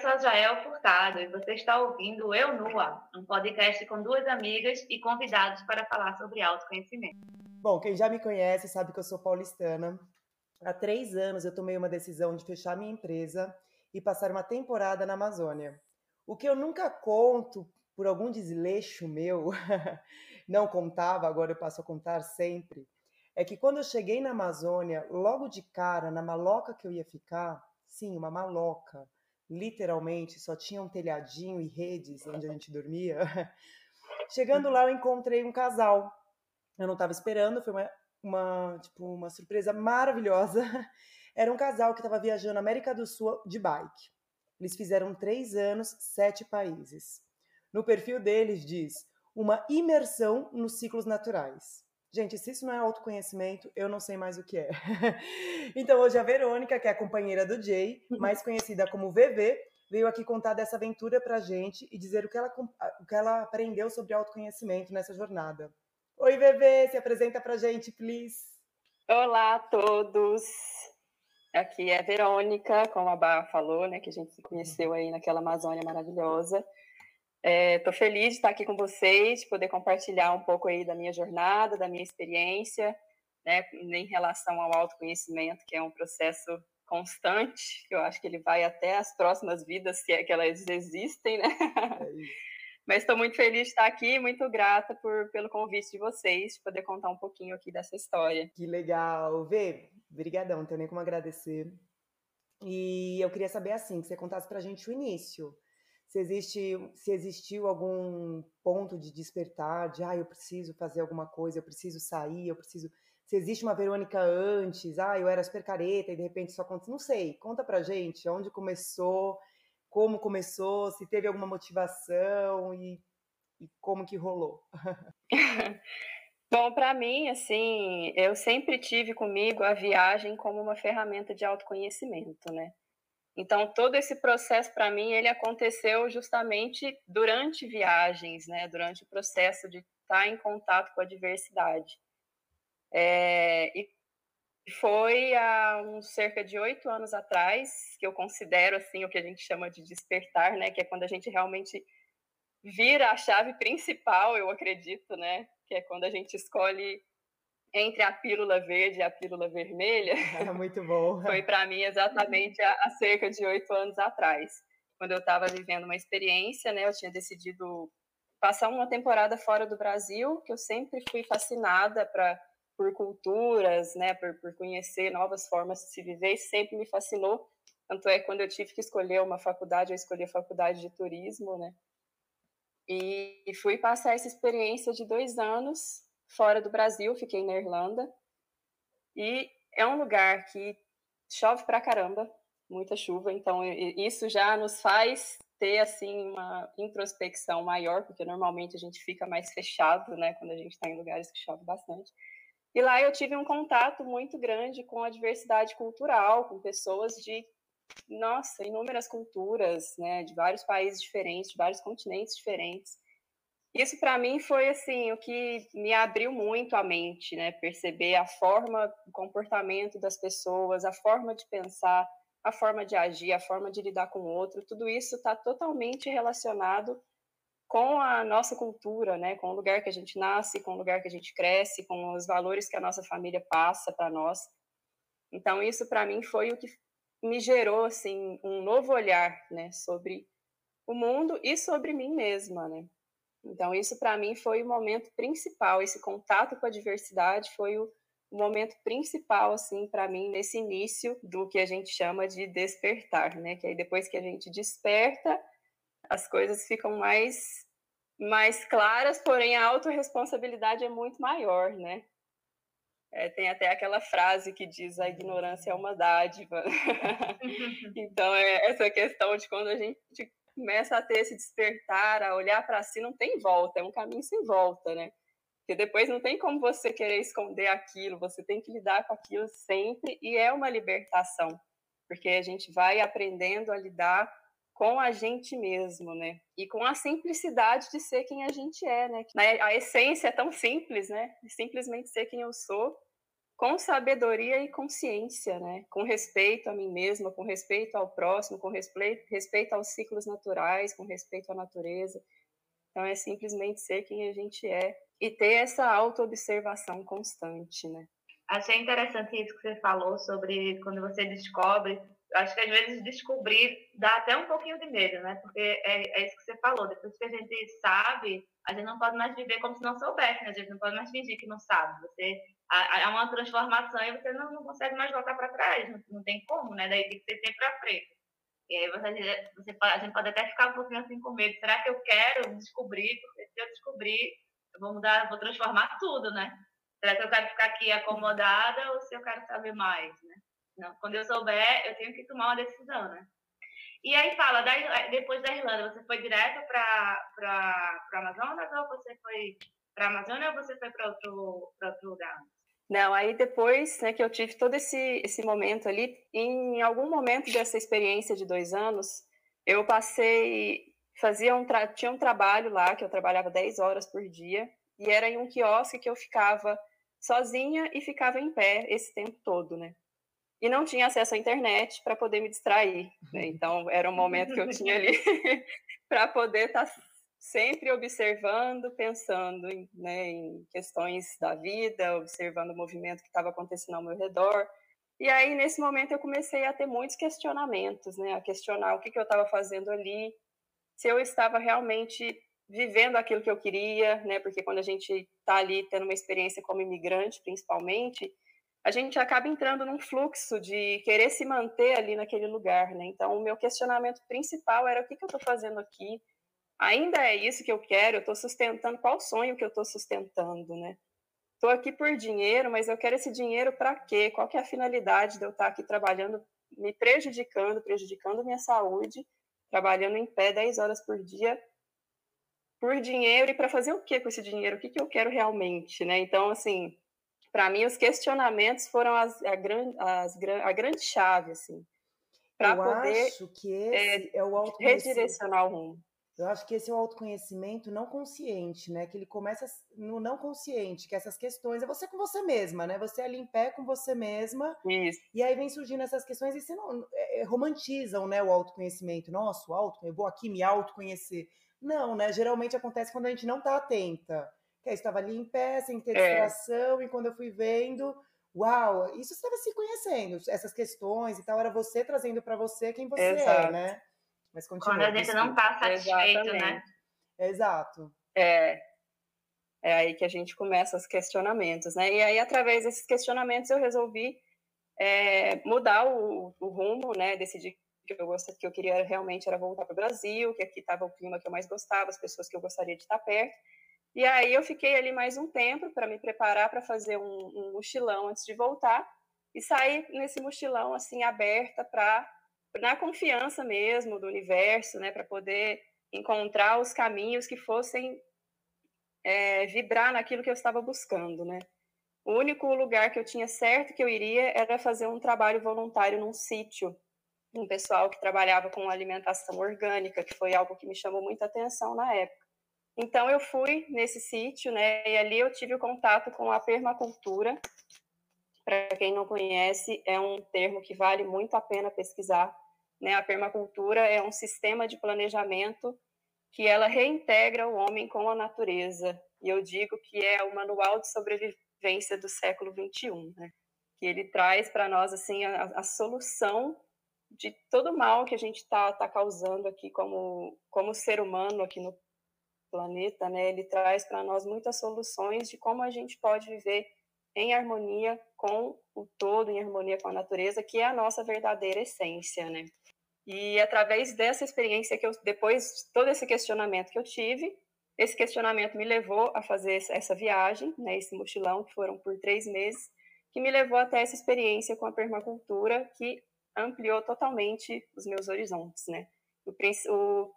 sou Jael Furtado, e você está ouvindo Eu Nua, um podcast com duas amigas e convidados para falar sobre autoconhecimento. Bom, quem já me conhece sabe que eu sou paulistana. Há três anos eu tomei uma decisão de fechar minha empresa e passar uma temporada na Amazônia. O que eu nunca conto por algum desleixo meu, não contava, agora eu passo a contar sempre, é que quando eu cheguei na Amazônia, logo de cara, na maloca que eu ia ficar, sim, uma maloca, literalmente, só tinha um telhadinho e redes onde a gente dormia. Chegando lá, eu encontrei um casal. Eu não estava esperando, foi uma, uma, tipo, uma surpresa maravilhosa. Era um casal que estava viajando na América do Sul de bike. Eles fizeram três anos, sete países. No perfil deles diz uma imersão nos ciclos naturais. Gente, se isso não é autoconhecimento, eu não sei mais o que é. então, hoje a Verônica, que é a companheira do Jay, uhum. mais conhecida como VV, veio aqui contar dessa aventura pra gente e dizer o que ela, o que ela aprendeu sobre autoconhecimento nessa jornada. Oi, VV, se apresenta pra gente, please. Olá a todos. Aqui é a Verônica, como a Bá falou, né, que a gente se conheceu aí naquela Amazônia maravilhosa. Estou é, feliz de estar aqui com vocês, de poder compartilhar um pouco aí da minha jornada, da minha experiência, né, em relação ao autoconhecimento, que é um processo constante, que eu acho que ele vai até as próximas vidas, se é que elas existem, né? É Mas estou muito feliz de estar aqui, muito grata por, pelo convite de vocês, de poder contar um pouquinho aqui dessa história. Que legal, Vê, brigadão, não tenho nem como agradecer. E eu queria saber, assim, que você contasse pra gente o início se existe se existiu algum ponto de despertar de ah eu preciso fazer alguma coisa eu preciso sair eu preciso se existe uma Verônica antes ah eu era super careta e de repente só aconteceu não sei conta pra gente onde começou como começou se teve alguma motivação e, e como que rolou Bom, para mim, assim, eu sempre tive comigo a viagem como uma ferramenta de autoconhecimento, né? Então, todo esse processo, para mim, ele aconteceu justamente durante viagens, né? durante o processo de estar em contato com a diversidade. É, e foi há uns cerca de oito anos atrás, que eu considero assim o que a gente chama de despertar, né? que é quando a gente realmente vira a chave principal, eu acredito, né? que é quando a gente escolhe entre a pílula verde e a pílula vermelha. É muito bom. Foi para mim exatamente há, cerca de oito anos atrás, quando eu estava vivendo uma experiência, né? Eu tinha decidido passar uma temporada fora do Brasil, que eu sempre fui fascinada para por culturas, né? Por, por conhecer novas formas de se viver, e sempre me fascinou. Tanto é que quando eu tive que escolher uma faculdade, eu escolhi a faculdade de turismo, né? E, e fui passar essa experiência de dois anos fora do Brasil, fiquei na Irlanda. E é um lugar que chove pra caramba, muita chuva, então isso já nos faz ter assim uma introspecção maior, porque normalmente a gente fica mais fechado, né, quando a gente está em lugares que chove bastante. E lá eu tive um contato muito grande com a diversidade cultural, com pessoas de nossa, inúmeras culturas, né, de vários países diferentes, de vários continentes diferentes. Isso para mim foi assim o que me abriu muito a mente, né? Perceber a forma, o comportamento das pessoas, a forma de pensar, a forma de agir, a forma de lidar com o outro. Tudo isso está totalmente relacionado com a nossa cultura, né? Com o lugar que a gente nasce, com o lugar que a gente cresce, com os valores que a nossa família passa para nós. Então isso para mim foi o que me gerou assim um novo olhar, né? Sobre o mundo e sobre mim mesma, né? Então, isso para mim foi o momento principal, esse contato com a diversidade foi o, momento principal, assim, para mim, nesse início do que a gente chama de despertar, né? Que aí depois que a gente desperta, as coisas ficam mais, mais claras, porém a autorresponsabilidade é muito maior, né? É, tem até aquela frase que diz a ignorância é uma dádiva. então, é essa questão de quando a gente começa a ter esse despertar, a olhar para si, não tem volta, é um caminho sem volta, né? Porque depois não tem como você querer esconder aquilo, você tem que lidar com aquilo sempre e é uma libertação, porque a gente vai aprendendo a lidar com a gente mesmo, né? E com a simplicidade de ser quem a gente é, né? A essência é tão simples, né? Simplesmente ser quem eu sou com sabedoria e consciência, né? Com respeito a mim mesma, com respeito ao próximo, com respeito, respeito aos ciclos naturais, com respeito à natureza. Então é simplesmente ser quem a gente é e ter essa autoobservação constante, né? Achei interessante isso que você falou sobre quando você descobre. Acho que às vezes descobrir dá até um pouquinho de medo, né? Porque é, é isso que você falou. Depois que a gente sabe, a gente não pode mais viver como se não soubesse, né? A gente não pode mais fingir que não sabe. Você há uma transformação e você não, não consegue mais voltar para trás. Não, não, tem como, né? Daí tem que ser sempre para frente. E aí você, você, a gente pode até ficar um pouquinho assim com medo. Será que eu quero descobrir? Porque se eu descobrir, eu vou mudar, vou transformar tudo, né? Será que eu quero ficar aqui acomodada ou se eu quero saber mais, né? Não, quando eu souber, eu tenho que tomar uma decisão, né? E aí fala, depois da Irlanda, você foi direto para Amazonas ou você foi para a Amazônia ou você foi para outro, outro lugar? Não, aí depois né, que eu tive todo esse, esse momento ali, em algum momento dessa experiência de dois anos, eu passei, fazia um tinha um trabalho lá, que eu trabalhava 10 horas por dia, e era em um quiosque que eu ficava sozinha e ficava em pé esse tempo todo, né? E não tinha acesso à internet para poder me distrair, né? Então era um momento que eu tinha ali para poder estar tá sempre observando, pensando em, né, em questões da vida, observando o movimento que estava acontecendo ao meu redor. E aí, nesse momento, eu comecei a ter muitos questionamentos, né? A questionar o que, que eu estava fazendo ali, se eu estava realmente vivendo aquilo que eu queria, né? Porque quando a gente está ali tendo uma experiência como imigrante, principalmente, a gente acaba entrando num fluxo de querer se manter ali naquele lugar, né? Então, o meu questionamento principal era o que, que eu estou fazendo aqui? Ainda é isso que eu quero? Eu estou sustentando qual sonho que eu estou sustentando, né? Estou aqui por dinheiro, mas eu quero esse dinheiro para quê? Qual que é a finalidade de eu estar aqui trabalhando, me prejudicando, prejudicando minha saúde, trabalhando em pé 10 horas por dia por dinheiro e para fazer o que com esse dinheiro? O que, que eu quero realmente, né? Então, assim, para mim, os questionamentos foram as, a, gran, as, a grande chave, assim, para poder acho que esse é, é o redirecionar o rumo. Eu acho que esse é o autoconhecimento não consciente, né? Que ele começa no não consciente, que essas questões é você com você mesma, né? Você ali em pé com você mesma. Isso. E aí vem surgindo essas questões e você não é, romantizam, né? O autoconhecimento. Nossa, o auto, eu vou aqui me autoconhecer. Não, né? Geralmente acontece quando a gente não está atenta. Que aí estava ali em pé, sem ter é. distração, e quando eu fui vendo, uau, isso estava se conhecendo, essas questões e tal, era você trazendo para você quem você é, Exato. é, né? Mas continua. Quando a gente não está satisfeito, né? Exato. É. É aí que a gente começa os questionamentos, né? E aí, através desses questionamentos, eu resolvi é, mudar o, o rumo, né? Decidi que eu gosto, que eu queria realmente era voltar para o Brasil, que aqui estava o clima que eu mais gostava, as pessoas que eu gostaria de estar perto. E aí eu fiquei ali mais um tempo para me preparar para fazer um, um, mochilão antes de voltar e sair nesse mochilão assim aberta para na confiança mesmo do universo, né, para poder encontrar os caminhos que fossem é, vibrar naquilo que eu estava buscando, né. O único lugar que eu tinha certo que eu iria era fazer um trabalho voluntário num sítio um pessoal que trabalhava com alimentação orgânica, que foi algo que me chamou muita atenção na época. Então eu fui nesse sítio, né, e ali eu tive o contato com a permacultura. Para quem não conhece, é um termo que vale muito a pena pesquisar. Né? A permacultura é um sistema de planejamento que ela reintegra o homem com a natureza. E eu digo que é o manual de sobrevivência do século 21, né? Que ele traz para nós assim a, a solução de todo o mal que a gente está tá causando aqui como, como ser humano aqui no planeta, né? Ele traz para nós muitas soluções de como a gente pode viver em harmonia com o todo, em harmonia com a natureza, que é a nossa verdadeira essência, né? E através dessa experiência que eu, depois todo esse questionamento que eu tive, esse questionamento me levou a fazer essa viagem, né? Esse mochilão que foram por três meses, que me levou até essa experiência com a permacultura, que ampliou totalmente os meus horizontes, né? O, o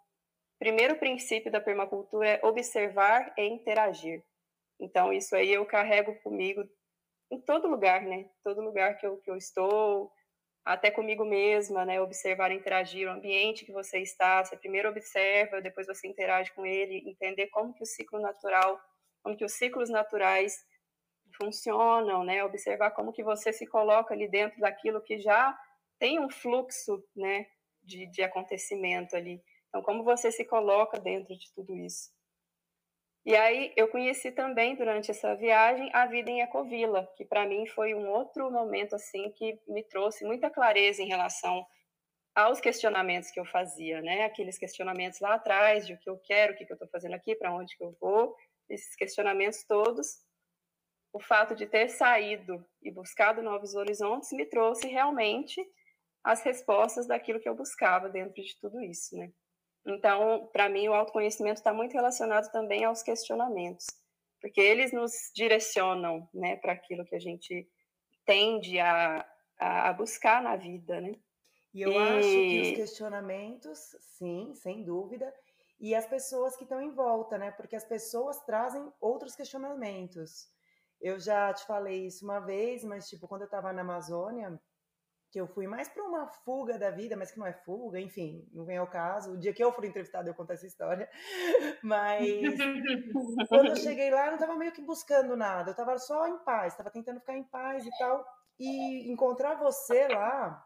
primeiro princípio da permacultura é observar e interagir. Então, isso aí eu carrego comigo em todo lugar, né? Todo lugar que eu, que eu estou, até comigo mesma, né? Observar e interagir, o ambiente que você está, você primeiro observa, depois você interage com ele, entender como que o ciclo natural, como que os ciclos naturais funcionam, né? Observar como que você se coloca ali dentro daquilo que já tem um fluxo, né, de, de acontecimento ali. Então, como você se coloca dentro de tudo isso? E aí eu conheci também durante essa viagem a vida em Ecovila, que para mim foi um outro momento assim que me trouxe muita clareza em relação aos questionamentos que eu fazia, né? Aqueles questionamentos lá atrás de o que eu quero, o que, eu estou fazendo aqui, para onde que eu vou, esses questionamentos todos. O fato de ter saído e buscado novos horizontes me trouxe realmente as respostas daquilo que eu buscava dentro de tudo isso, né? Então, para mim, o autoconhecimento está muito relacionado também aos questionamentos, porque eles nos direcionam, né, para aquilo que a gente tende a, a buscar na vida, né? E eu e... acho que os questionamentos, sim, sem dúvida, e as pessoas que estão em volta, né? Porque as pessoas trazem outros questionamentos. Eu já te falei isso uma vez, mas tipo, quando eu estava na Amazônia, que eu fui mais para uma fuga da vida, mas que não é fuga, enfim, não vem ao caso. O dia que eu for entrevistada eu conto essa história. Mas quando eu cheguei lá, eu não estava meio que buscando nada, eu estava só em paz, estava tentando ficar em paz e tal. E encontrar você lá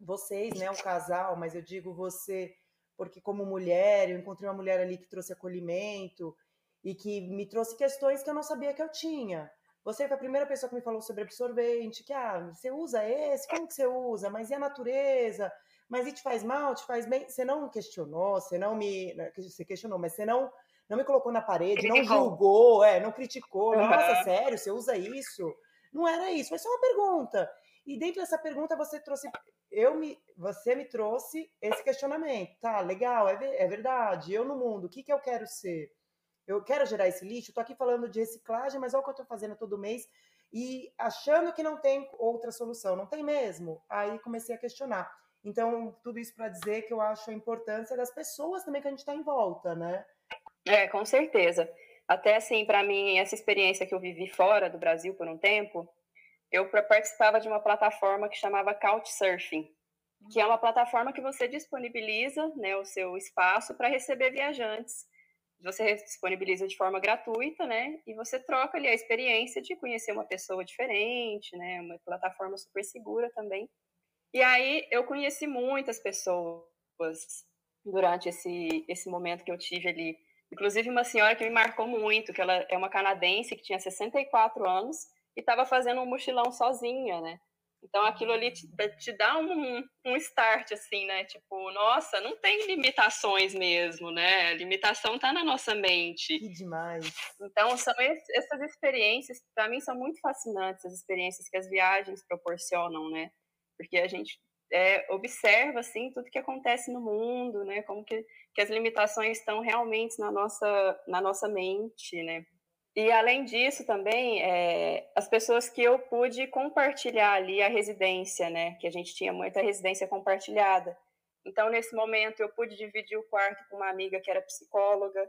vocês, né, o casal, mas eu digo você porque como mulher, eu encontrei uma mulher ali que trouxe acolhimento e que me trouxe questões que eu não sabia que eu tinha. Você foi a primeira pessoa que me falou sobre absorvente, que ah, você usa esse, como que você usa? Mas e a natureza? Mas e te faz mal, te faz bem? Você não questionou, você não me, né, você questionou, mas você não não me colocou na parede, criticou. não julgou, é, não criticou. Uhum. Nossa, sério, você usa isso? Não era isso, foi só uma pergunta. E dentro dessa pergunta você trouxe eu me, você me trouxe esse questionamento. Tá, legal, é, é verdade. Eu no mundo, o que, que eu quero ser? Eu quero gerar esse lixo? Estou aqui falando de reciclagem, mas olha o que eu estou fazendo todo mês e achando que não tem outra solução. Não tem mesmo? Aí comecei a questionar. Então, tudo isso para dizer que eu acho a importância das pessoas também que a gente está em volta, né? É, com certeza. Até assim, para mim, essa experiência que eu vivi fora do Brasil por um tempo, eu participava de uma plataforma que chamava Couchsurfing, que é uma plataforma que você disponibiliza né, o seu espaço para receber viajantes. Você disponibiliza de forma gratuita, né? E você troca ali a experiência de conhecer uma pessoa diferente, né? Uma plataforma super segura também. E aí eu conheci muitas pessoas durante esse, esse momento que eu tive ali. Inclusive uma senhora que me marcou muito, que ela é uma canadense que tinha 64 anos e estava fazendo um mochilão sozinha, né? Então aquilo ali te, te dá um, um start, assim, né? Tipo, nossa, não tem limitações mesmo, né? A limitação está na nossa mente. Que demais. Então, são essas experiências, para mim, são muito fascinantes, as experiências que as viagens proporcionam, né? Porque a gente é, observa, assim, tudo que acontece no mundo, né? Como que, que as limitações estão realmente na nossa, na nossa mente, né? E além disso também, é, as pessoas que eu pude compartilhar ali a residência, né? Que a gente tinha muita residência compartilhada. Então, nesse momento, eu pude dividir o quarto com uma amiga que era psicóloga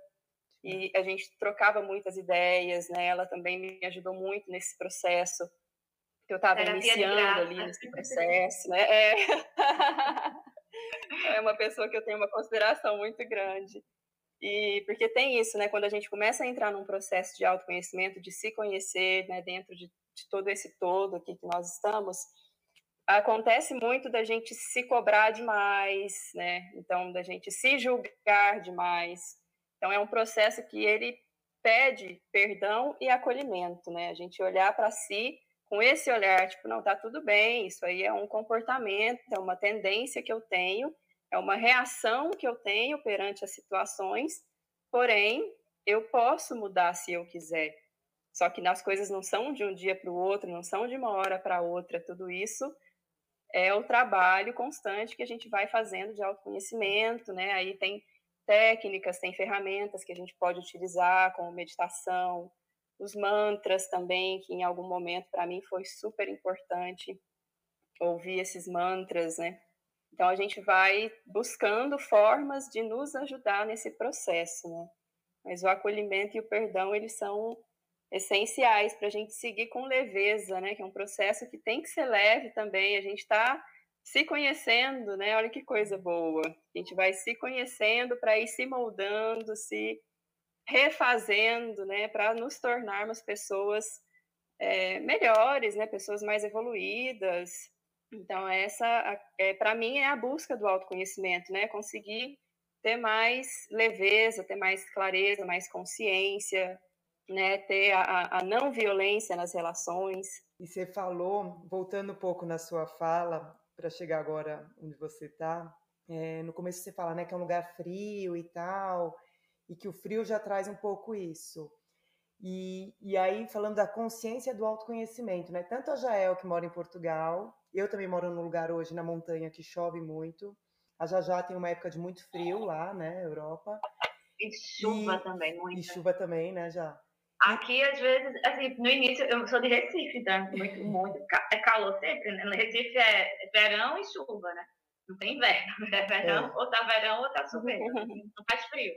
e a gente trocava muitas ideias, né? Ela também me ajudou muito nesse processo que eu estava iniciando ali nesse processo, né? É... é uma pessoa que eu tenho uma consideração muito grande. E porque tem isso, né? Quando a gente começa a entrar num processo de autoconhecimento, de se conhecer, né, dentro de, de todo esse todo aqui que nós estamos, acontece muito da gente se cobrar demais, né? Então, da gente se julgar demais. Então, é um processo que ele pede perdão e acolhimento, né? A gente olhar para si com esse olhar, tipo, não, tá tudo bem, isso aí é um comportamento, é uma tendência que eu tenho, é uma reação que eu tenho perante as situações, porém, eu posso mudar se eu quiser. Só que as coisas não são de um dia para o outro, não são de uma hora para outra, tudo isso é o trabalho constante que a gente vai fazendo de autoconhecimento, né? Aí tem técnicas, tem ferramentas que a gente pode utilizar, como meditação, os mantras também, que em algum momento para mim foi super importante ouvir esses mantras, né? Então a gente vai buscando formas de nos ajudar nesse processo, né? Mas o acolhimento e o perdão eles são essenciais para a gente seguir com leveza, né? Que é um processo que tem que ser leve também. A gente está se conhecendo, né? Olha que coisa boa. A gente vai se conhecendo para ir se moldando, se refazendo, né? Para nos tornarmos pessoas é, melhores, né? Pessoas mais evoluídas. Então, essa, é, para mim, é a busca do autoconhecimento, né? Conseguir ter mais leveza, ter mais clareza, mais consciência, né? Ter a, a não violência nas relações. E você falou, voltando um pouco na sua fala, para chegar agora onde você está, é, no começo você fala né, que é um lugar frio e tal, e que o frio já traz um pouco isso. E, e aí, falando da consciência do autoconhecimento, né? Tanto a Jael, que mora em Portugal, eu também moro num lugar hoje na montanha que chove muito. A Jajá tem uma época de muito frio lá, né, Europa. E chuva e, também, muito. E chuva também, né, já. Aqui, às vezes, assim, no início, eu sou de Recife, tá? Muito, muito, é calor sempre, né? No Recife é verão e chuva, né? Não tem inverno, é verão, é. ou tá verão ou tá chovendo, não faz frio.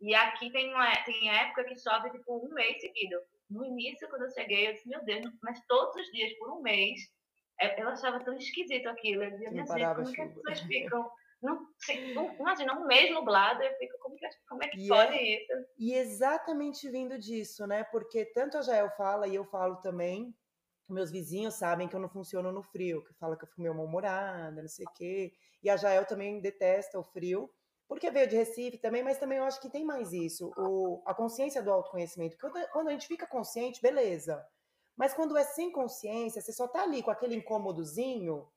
E aqui tem, uma, tem época que chove tipo um mês seguido. No início, quando eu cheguei, eu disse, meu Deus, mas todos os dias por um mês, eu achava tão esquisito aquilo. Eu dizia, minha gente, como é que as pessoas ficam? Não, imagina, um mês nublado, eu fico, como, que, como é que e pode é, isso? E exatamente vindo disso, né? Porque tanto a Jael fala e eu falo também, meus vizinhos sabem que eu não funciono no frio, que fala que eu fico meio mal-humorada, não sei o quê. E a Jael também detesta o frio porque veio de Recife também, mas também eu acho que tem mais isso, o, a consciência do autoconhecimento. Quando a gente fica consciente, beleza. Mas quando é sem consciência, você só tá ali com aquele incômodozinho,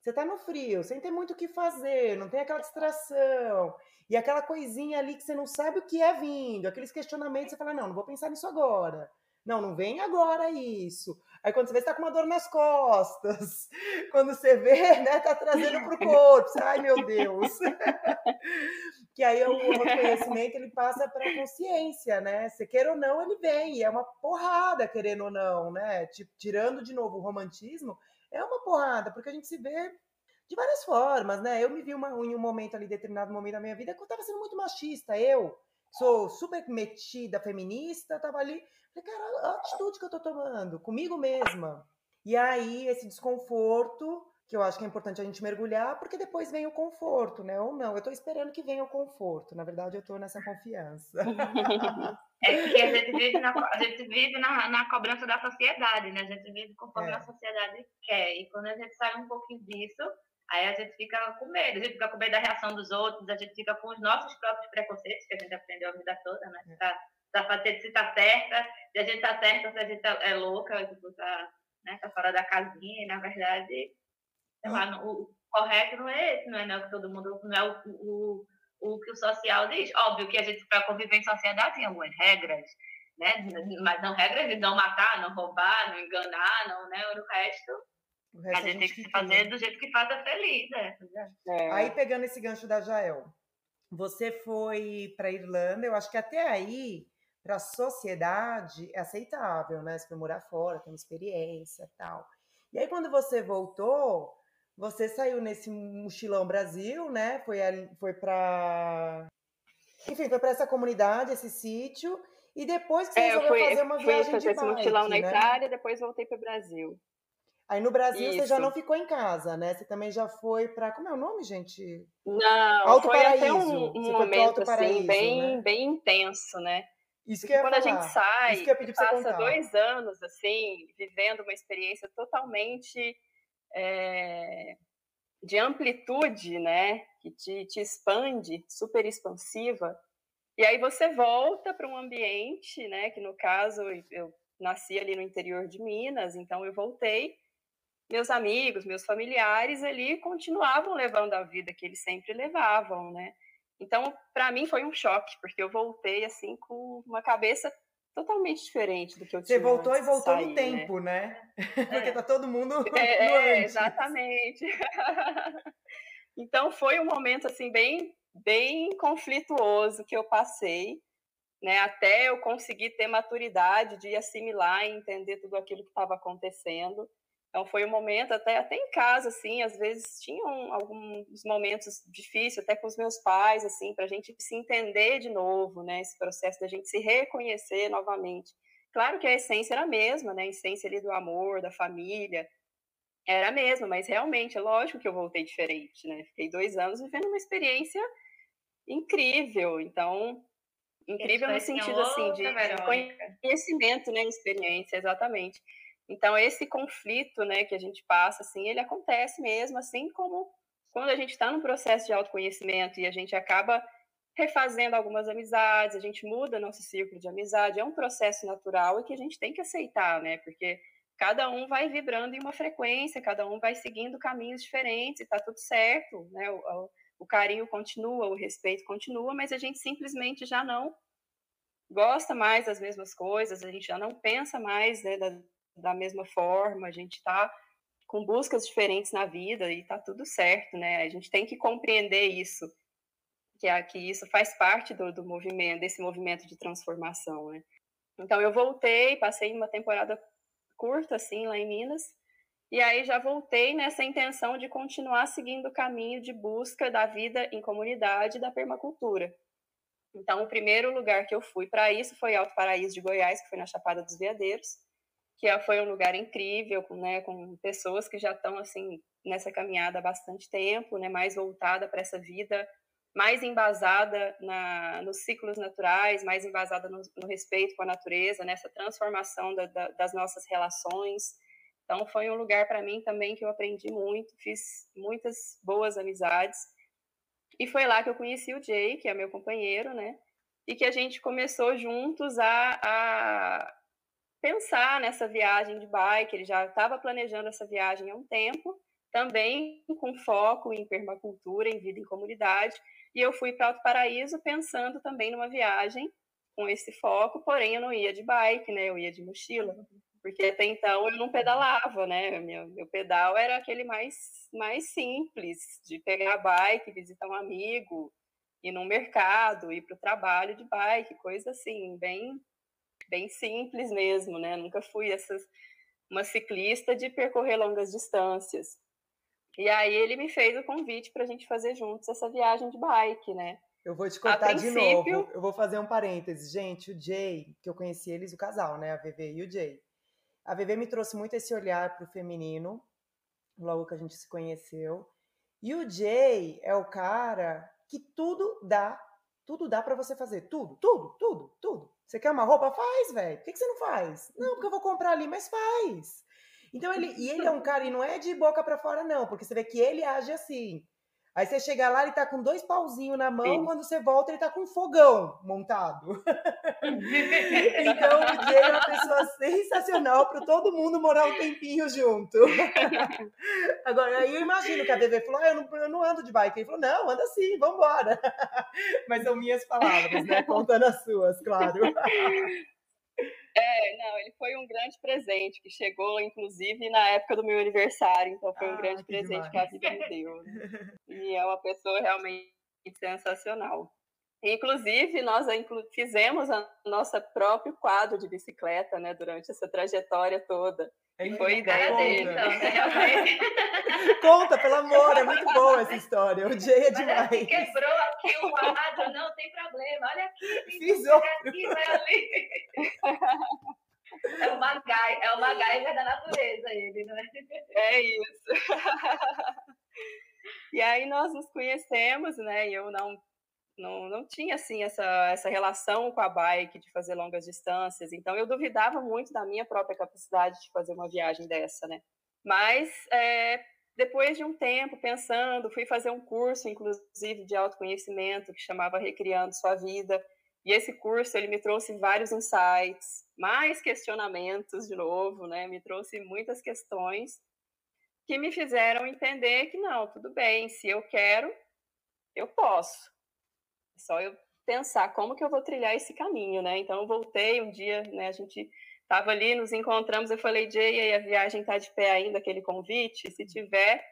você tá no frio, sem ter muito o que fazer, não tem aquela distração. E aquela coisinha ali que você não sabe o que é vindo, aqueles questionamentos, você fala, não, não vou pensar nisso agora. Não, não vem agora isso. Aí quando você vê, você tá com uma dor nas costas. Quando você vê, né, tá trazendo pro corpo. Você, Ai, meu Deus. que aí o reconhecimento ele passa para a consciência, né? Se quer ou não, ele vem. E é uma porrada, querendo ou não, né? Tirando de novo o romantismo, é uma porrada, porque a gente se vê de várias formas, né? Eu me vi uma, em um momento ali, determinado momento da minha vida, que eu estava sendo muito machista. Eu sou super metida feminista, tava ali, falei, cara, a atitude que eu tô tomando comigo mesma. E aí esse desconforto, que eu acho que é importante a gente mergulhar, porque depois vem o conforto, né? Ou não, eu tô esperando que venha o conforto. Na verdade, eu tô nessa confiança. É que a gente vive na, a gente vive na, na cobrança da sociedade, né? A gente vive conforme é. a sociedade quer. E quando a gente sai um pouquinho disso, Aí a gente fica com medo, a gente fica com medo da reação dos outros, a gente fica com os nossos próprios preconceitos, que a gente aprendeu a vida toda, né? É. Tá, tá fazendo se tá certa, se a gente tá certa, se a gente tá, é louca, tipo, tá, né, tá fora da casinha, e na verdade, lá, o, o, correto não é esse, não é, não é o que todo mundo, não é o, o, o que o social diz. Óbvio que a gente, para conviver em sociedade, tem algumas regras, né? Mas não regras de não matar, não roubar, não enganar, não, né? O resto a gente tem que se fazer do jeito que faça feliz, né? É. Aí, pegando esse gancho da Jael, você foi para Irlanda, eu acho que até aí, para a sociedade, é aceitável, né? Você foi morar fora, tem uma experiência tal. E aí, quando você voltou, você saiu nesse mochilão Brasil, né? Foi, foi para. Enfim, foi para essa comunidade, esse sítio. E depois que você é, resolveu fui, fazer uma viagem fui fazer de bike, esse mochilão na né? Itália, depois voltei para o Brasil. Aí no Brasil Isso. você já não ficou em casa, né? Você também já foi para como é o nome, gente? Não, Alto foi Paraíso. até um, um momento assim bem, né? bem intenso, né? Isso que quando falar. a gente sai, que passa dois anos assim vivendo uma experiência totalmente é, de amplitude, né? Que te, te expande, super expansiva. E aí você volta para um ambiente, né? Que no caso eu nasci ali no interior de Minas, então eu voltei meus amigos, meus familiares ali continuavam levando a vida que eles sempre levavam, né? Então, para mim foi um choque, porque eu voltei assim com uma cabeça totalmente diferente do que eu tinha. Você voltou e voltou sair, no né? tempo, né? né? Porque é. tá todo mundo é, é exatamente. então foi um momento assim bem bem conflituoso que eu passei, né, até eu conseguir ter maturidade de assimilar e entender tudo aquilo que estava acontecendo. Então foi um momento até até em casa assim, às vezes tinham alguns momentos difíceis até com os meus pais assim, para a gente se entender de novo, né, esse processo da gente se reconhecer novamente. Claro que a essência era a mesma, né, a essência ali do amor, da família, era a mesma, mas realmente é lógico que eu voltei diferente, né? Fiquei dois anos vivendo uma experiência incrível, então Incrível no sentido assim de, conhecimento, né, experiência, exatamente. Então esse conflito, né, que a gente passa, assim, ele acontece mesmo, assim como quando a gente está num processo de autoconhecimento e a gente acaba refazendo algumas amizades, a gente muda nosso círculo de amizade, é um processo natural e que a gente tem que aceitar, né? Porque cada um vai vibrando em uma frequência, cada um vai seguindo caminhos diferentes e tá tudo certo, né? O, o, o carinho continua, o respeito continua, mas a gente simplesmente já não gosta mais das mesmas coisas, a gente já não pensa mais né, da, da mesma forma, a gente está com buscas diferentes na vida e tá tudo certo, né? A gente tem que compreender isso, que, é, que isso faz parte do, do movimento, desse movimento de transformação, né? Então eu voltei, passei uma temporada curta assim lá em Minas, e aí já voltei nessa intenção de continuar seguindo o caminho de busca da vida em comunidade da permacultura. Então, o primeiro lugar que eu fui para isso foi Alto Paraíso de Goiás, que foi na Chapada dos Veadeiros, que foi um lugar incrível, né, com pessoas que já estão assim nessa caminhada há bastante tempo, né, mais voltada para essa vida, mais embasada na, nos ciclos naturais, mais embasada no, no respeito com a natureza, nessa transformação da, da, das nossas relações. Então, foi um lugar para mim também que eu aprendi muito, fiz muitas boas amizades. E foi lá que eu conheci o Jay, que é meu companheiro, né? E que a gente começou juntos a, a pensar nessa viagem de bike. Ele já estava planejando essa viagem há um tempo, também com foco em permacultura, em vida em comunidade. E eu fui para Alto Paraíso pensando também numa viagem com esse foco, porém eu não ia de bike, né? Eu ia de mochila porque até então eu não pedalava, né? Meu, meu pedal era aquele mais, mais simples, de pegar a bike, visitar um amigo, ir no mercado, ir para o trabalho de bike, coisa assim, bem, bem simples mesmo, né? Nunca fui essas, uma ciclista de percorrer longas distâncias. E aí ele me fez o convite para a gente fazer juntos essa viagem de bike, né? Eu vou te contar de novo. Eu vou fazer um parêntese. Gente, o Jay, que eu conheci eles, o casal, né? A VV e o Jay. A VV me trouxe muito esse olhar para o feminino, logo que a gente se conheceu. E o Jay é o cara que tudo dá, tudo dá para você fazer, tudo, tudo, tudo, tudo. Você quer uma roupa? Faz, velho. Por que, que você não faz? Não, porque eu vou comprar ali, mas faz. Então ele, e ele é um cara e não é de boca para fora não, porque você vê que ele age assim. Aí você chega lá, ele tá com dois pauzinhos na mão, Sim. quando você volta, ele tá com um fogão montado. então, o Jay é uma pessoa sensacional para todo mundo morar um tempinho junto. Agora, aí eu imagino que a Bebê falou: ah, eu, não, eu não ando de bike. Ele falou: não, anda sim, vambora. Mas são minhas palavras, né? Contando as suas, claro. É, não, ele foi um grande presente que chegou, inclusive, na época do meu aniversário, então foi um ah, grande que presente demais. que a vida me deu. Né? E é uma pessoa realmente sensacional. Inclusive, nós fizemos a nossa próprio quadro de bicicleta, né, durante essa trajetória toda. É e foi ideia conta. dele. Então, né? conta, pelo amor, é muito boa essa história. O Jay é demais. Olha, quebrou aqui o quadro, não tem problema. Olha aqui, Fiz aqui, vai ali. É o Magai, é o MacGyver da natureza, ele, não é? É isso. E aí nós nos conhecemos, né? E eu não não, não tinha assim essa, essa relação com a bike de fazer longas distâncias, então eu duvidava muito da minha própria capacidade de fazer uma viagem dessa, né? Mas é, depois de um tempo pensando, fui fazer um curso, inclusive de autoconhecimento, que chamava Recriando Sua Vida, e esse curso ele me trouxe vários insights, mais questionamentos de novo, né? Me trouxe muitas questões que me fizeram entender que não, tudo bem, se eu quero, eu posso. Só eu pensar como que eu vou trilhar esse caminho, né? Então eu voltei um dia, né? A gente estava ali, nos encontramos, eu falei, Jay, aí a viagem está de pé ainda, aquele convite? Se tiver,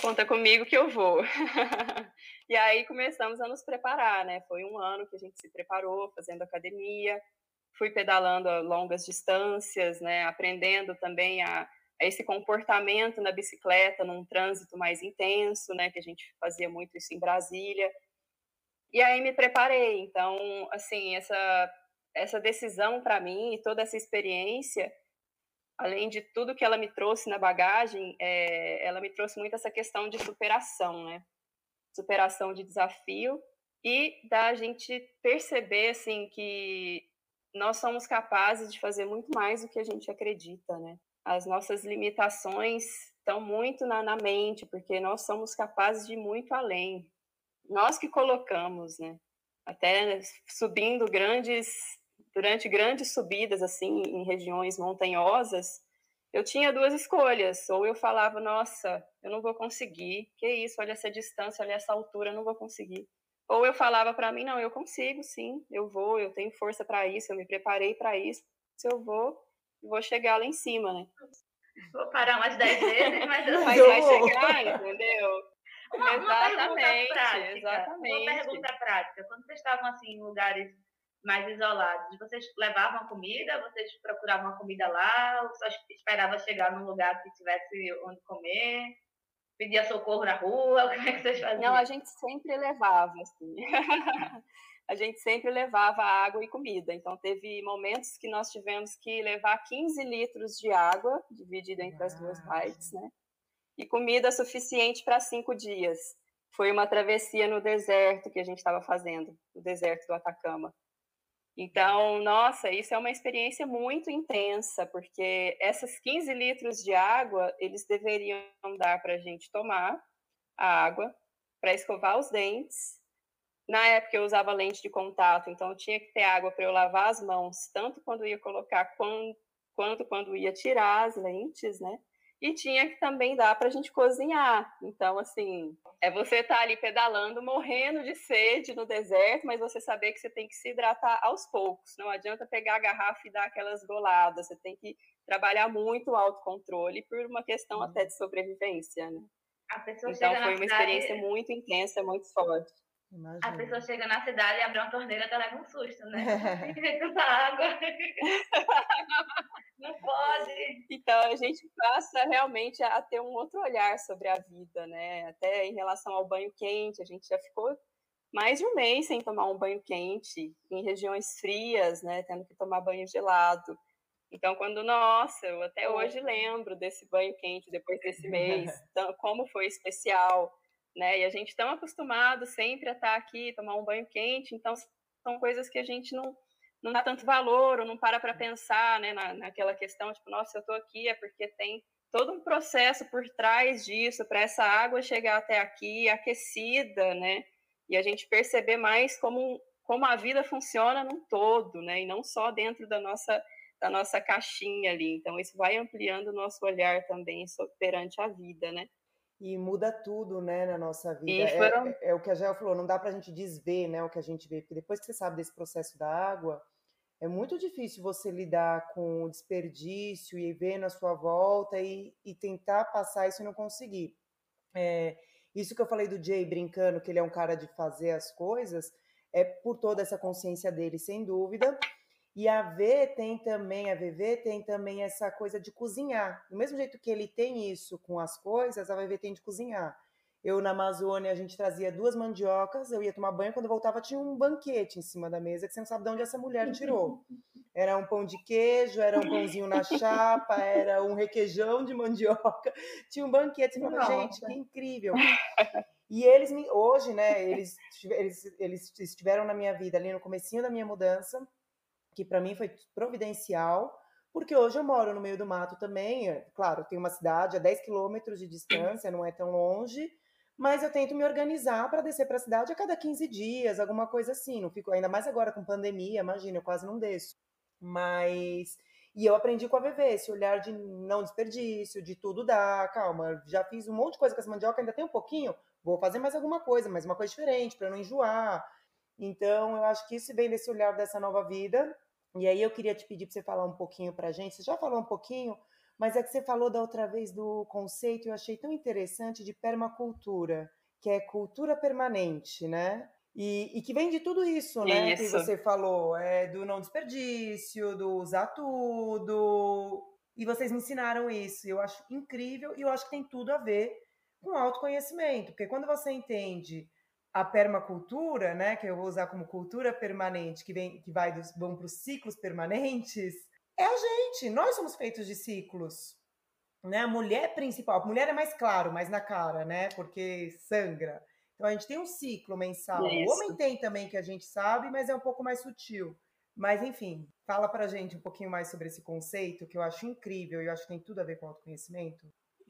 conta comigo que eu vou. e aí começamos a nos preparar, né? Foi um ano que a gente se preparou, fazendo academia, fui pedalando longas distâncias, né? Aprendendo também a, a esse comportamento na bicicleta, num trânsito mais intenso, né? Que a gente fazia muito isso em Brasília. E aí me preparei. Então, assim, essa essa decisão para mim e toda essa experiência, além de tudo que ela me trouxe na bagagem, é, ela me trouxe muito essa questão de superação, né? Superação de desafio e da gente perceber assim que nós somos capazes de fazer muito mais do que a gente acredita, né? As nossas limitações estão muito na, na mente, porque nós somos capazes de ir muito além. Nós que colocamos, né? Até subindo grandes, durante grandes subidas, assim, em regiões montanhosas, eu tinha duas escolhas. Ou eu falava, nossa, eu não vou conseguir, que isso, olha essa distância, olha essa altura, eu não vou conseguir. Ou eu falava para mim, não, eu consigo, sim, eu vou, eu tenho força para isso, eu me preparei para isso, se eu vou, vou chegar lá em cima, né? Vou parar umas 10 vezes, mas eu mas vai chegar, entendeu? Uma, exatamente, uma prática, exatamente. Uma pergunta prática. Quando vocês estavam assim em lugares mais isolados, vocês levavam comida? Vocês procuravam comida lá? Ou só esperavam chegar num lugar que tivesse onde comer? pedia socorro na rua? Como é que vocês faziam? Não, a gente sempre levava, assim. a gente sempre levava água e comida. Então, teve momentos que nós tivemos que levar 15 litros de água, dividido entre as duas partes, né? E comida suficiente para cinco dias. Foi uma travessia no deserto que a gente estava fazendo, no deserto do Atacama. Então, nossa, isso é uma experiência muito intensa, porque essas 15 litros de água, eles deveriam dar para a gente tomar a água, para escovar os dentes. Na época eu usava lente de contato, então tinha que ter água para eu lavar as mãos, tanto quando ia colocar quanto quando ia tirar as lentes, né? E tinha que também dar para a gente cozinhar. Então, assim, é você estar tá ali pedalando, morrendo de sede no deserto, mas você saber que você tem que se hidratar aos poucos. Não adianta pegar a garrafa e dar aquelas goladas. Você tem que trabalhar muito o autocontrole por uma questão até de sobrevivência, né? então, foi uma experiência muito intensa, muito forte. Imagina. A pessoa chega na cidade e abre uma torneira, ela leva um susto, né? Tanta água. Não pode. Então a gente passa realmente a ter um outro olhar sobre a vida, né? Até em relação ao banho quente, a gente já ficou mais de um mês sem tomar um banho quente, em regiões frias, né? Tendo que tomar banho gelado. Então, quando, nossa, eu até hoje lembro desse banho quente depois desse mês, então, como foi especial né? E a gente tão acostumado sempre a estar aqui, tomar um banho quente, então são coisas que a gente não não dá tanto valor ou não para para pensar, né, na, naquela questão, tipo, nossa, eu estou aqui é porque tem todo um processo por trás disso, para essa água chegar até aqui aquecida, né? E a gente perceber mais como, como a vida funciona num todo, né? E não só dentro da nossa, da nossa caixinha ali. Então, isso vai ampliando o nosso olhar também perante a vida, né? E muda tudo, né, na nossa vida. É, foram... é, é, o que a Gel falou, não dá para a gente desver, né, o que a gente vê, porque depois que você sabe desse processo da água, é muito difícil você lidar com o desperdício e ver na sua volta e, e tentar passar isso e não conseguir. É, isso que eu falei do Jay brincando, que ele é um cara de fazer as coisas, é por toda essa consciência dele, sem dúvida. E a V tem também, a VV tem também essa coisa de cozinhar. Do mesmo jeito que ele tem isso com as coisas, a VV tem de cozinhar. Eu na Amazônia, a gente trazia duas mandiocas, eu ia tomar banho, quando eu voltava tinha um banquete em cima da mesa, que você não sabe de onde essa mulher tirou. Era um pão de queijo, era um pãozinho na chapa, era um requeijão de mandioca. Tinha um banquete. Você fala, gente, que incrível. E eles, hoje, né, eles, eles, eles estiveram na minha vida ali no comecinho da minha mudança, que para mim foi providencial, porque hoje eu moro no meio do mato também. É, claro, tem uma cidade a 10 quilômetros de distância, não é tão longe, mas eu tento me organizar para descer para a cidade a cada 15 dias, alguma coisa assim. Não fico ainda mais agora com pandemia, imagina, eu quase não desço. Mas e eu aprendi com a VV esse olhar de não desperdício, de tudo dá, calma, já fiz um monte de coisa com essa mandioca, ainda tem um pouquinho, vou fazer mais alguma coisa, mas uma coisa diferente para não enjoar. Então, eu acho que isso vem desse olhar dessa nova vida. E aí eu queria te pedir para você falar um pouquinho para a gente. Você já falou um pouquinho, mas é que você falou da outra vez do conceito, eu achei tão interessante, de permacultura, que é cultura permanente, né? E, e que vem de tudo isso, né? Isso. Que você falou, é do não desperdício, do usar tudo. E vocês me ensinaram isso. Eu acho incrível e eu acho que tem tudo a ver com autoconhecimento, porque quando você entende a permacultura, né, que eu vou usar como cultura permanente, que vem, que vai dos, vão para os ciclos permanentes, é a gente. Nós somos feitos de ciclos, né? A mulher principal, a mulher é mais claro, mais na cara, né? Porque sangra. Então a gente tem um ciclo mensal. O homem tem também que a gente sabe, mas é um pouco mais sutil. Mas enfim, fala pra gente um pouquinho mais sobre esse conceito que eu acho incrível e eu acho que tem tudo a ver com autoconhecimento.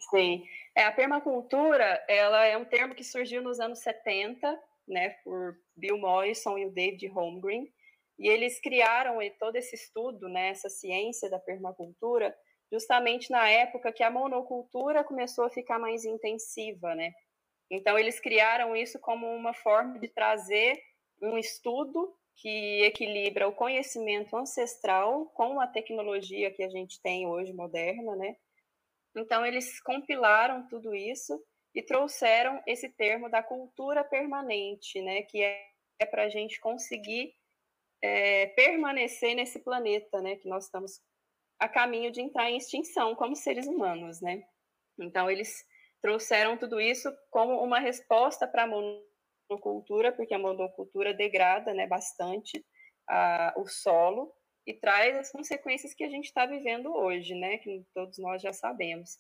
Sim. É, a permacultura, ela é um termo que surgiu nos anos 70, né, por Bill Morrison e o David Holmgren, e eles criaram todo esse estudo, né, essa ciência da permacultura, justamente na época que a monocultura começou a ficar mais intensiva, né? Então eles criaram isso como uma forma de trazer um estudo que equilibra o conhecimento ancestral com a tecnologia que a gente tem hoje moderna, né? Então eles compilaram tudo isso e trouxeram esse termo da cultura permanente, né? Que é, é para a gente conseguir é, permanecer nesse planeta, né? Que nós estamos a caminho de entrar em extinção como seres humanos, né? Então eles trouxeram tudo isso como uma resposta para a monocultura, porque a monocultura degrada, né, bastante a, o solo e traz as consequências que a gente está vivendo hoje, né? Que todos nós já sabemos.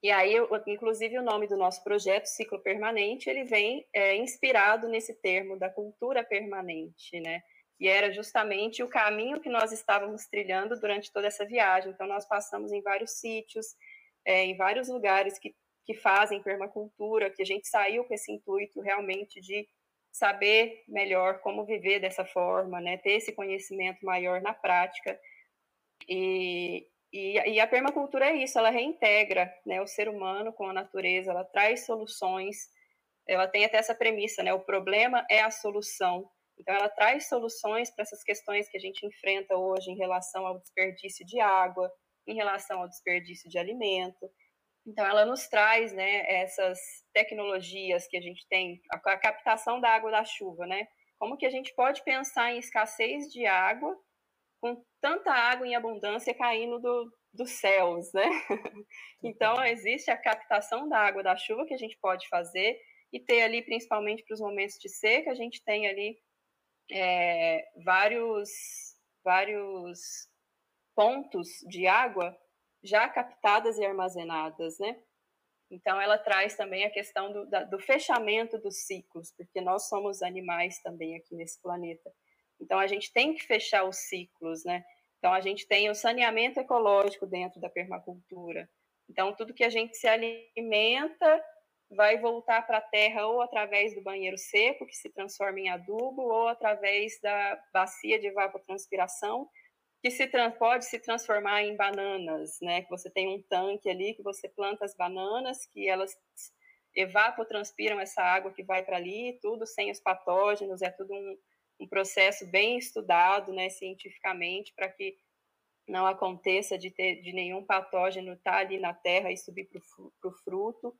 E aí, inclusive, o nome do nosso projeto, Ciclo Permanente, ele vem é, inspirado nesse termo da cultura permanente, né? E era justamente o caminho que nós estávamos trilhando durante toda essa viagem. Então, nós passamos em vários sítios, é, em vários lugares que, que fazem permacultura, que a gente saiu com esse intuito realmente de saber melhor como viver dessa forma, né? ter esse conhecimento maior na prática. E, e, e, a permacultura é isso, ela reintegra né, o ser humano com a natureza, ela traz soluções, ela tem até essa premissa, né? O problema é a solução. Então, ela traz soluções para essas questões que a gente enfrenta hoje em relação ao desperdício de água, em relação ao desperdício de alimento. Então, ela nos traz né, essas tecnologias que a gente tem, a, captação da água da chuva, né? Como que a gente pode pensar em escassez de água com tanta água em abundância caindo do, dos céus, né? Então, existe a captação da água da chuva que a gente pode fazer e ter ali, principalmente para os momentos de seca, a gente tem ali é, vários, vários pontos de água já captadas e armazenadas, né? Então, ela traz também a questão do, da, do fechamento dos ciclos, porque nós somos animais também aqui nesse planeta. Então, a gente tem que fechar os ciclos, né? Então, a gente tem o saneamento ecológico dentro da permacultura. Então, tudo que a gente se alimenta vai voltar para a terra ou através do banheiro seco, que se transforma em adubo, ou através da bacia de evapotranspiração, que se pode se transformar em bananas, né? Que você tem um tanque ali que você planta as bananas, que elas evapotranspiram essa água que vai para ali, tudo sem os patógenos, é tudo um, um processo bem estudado, né, cientificamente, para que não aconteça de ter de nenhum patógeno estar tá ali na terra e subir para o fruto.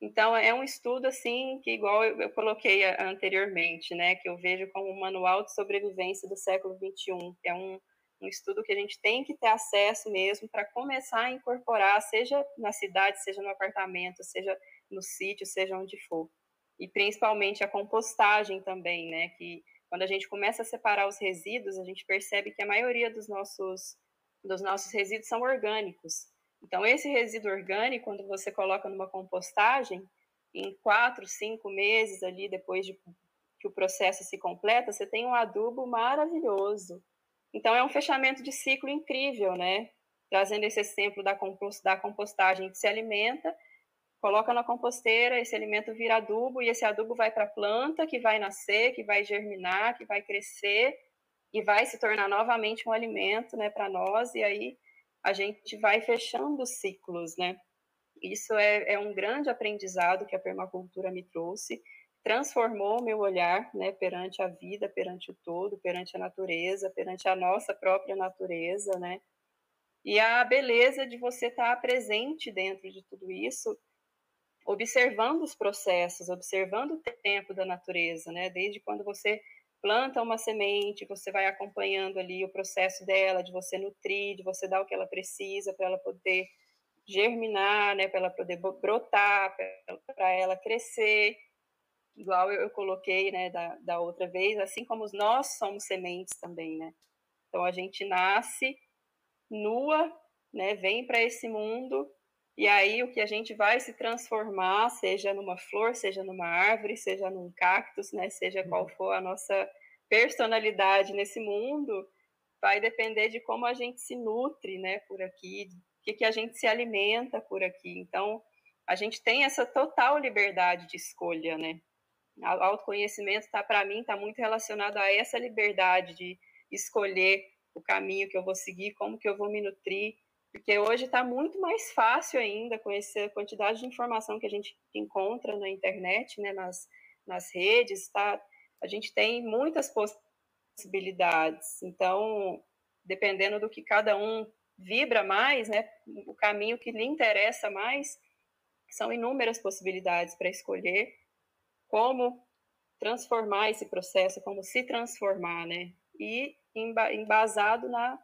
Então, é um estudo, assim, que igual eu, eu coloquei anteriormente, né, que eu vejo como um manual de sobrevivência do século XXI, é um, um estudo que a gente tem que ter acesso mesmo para começar a incorporar, seja na cidade, seja no apartamento, seja no sítio, seja onde for. E principalmente a compostagem também, né, que quando a gente começa a separar os resíduos, a gente percebe que a maioria dos nossos, dos nossos resíduos são orgânicos. Então, esse resíduo orgânico, quando você coloca numa compostagem, em quatro, cinco meses ali, depois de que o processo se completa, você tem um adubo maravilhoso. Então, é um fechamento de ciclo incrível, né? Trazendo esse exemplo da, compostagem que se alimenta, coloca na composteira, esse alimento vira adubo, e esse adubo vai para a planta, que vai nascer, que vai germinar, que vai crescer, e vai se tornar novamente um alimento né, para nós, e aí a gente vai fechando ciclos, né? Isso é, é, um grande aprendizado que a permacultura me trouxe, transformou meu olhar, né, perante a vida, perante o todo, perante a natureza, perante a nossa própria natureza, né? E a beleza de você estar presente dentro de tudo isso, observando os processos, observando o tempo da natureza, né? Desde quando você planta uma semente, você vai acompanhando ali o processo dela, de você nutrir, de você dar o que ela precisa para ela poder germinar, né, para ela poder brotar, para ela crescer, igual eu, eu coloquei, né, da, da outra vez, assim como nós somos sementes também, né? Então a gente nasce nua, né, vem para esse mundo E aí o que a gente vai se transformar, seja numa flor, seja numa árvore, seja num cactus, né, seja qual uhum. for a nossa personalidade nesse mundo, vai depender de como a gente se nutre, né, por aqui, o que, que a gente se alimenta por aqui. Então, a gente tem essa total liberdade de escolha, né? Autoconhecimento está para mim está muito relacionado a essa liberdade de escolher o caminho que eu vou seguir, como que eu vou me nutrir, porque hoje está muito mais fácil ainda com essa quantidade de informação que a gente encontra na internet, né, nas, nas redes, tá? A gente tem muitas possibilidades. Então, dependendo do que cada um vibra mais, né, o caminho que lhe interessa mais, são inúmeras possibilidades para escolher como transformar esse processo, como se transformar, né? E embasado na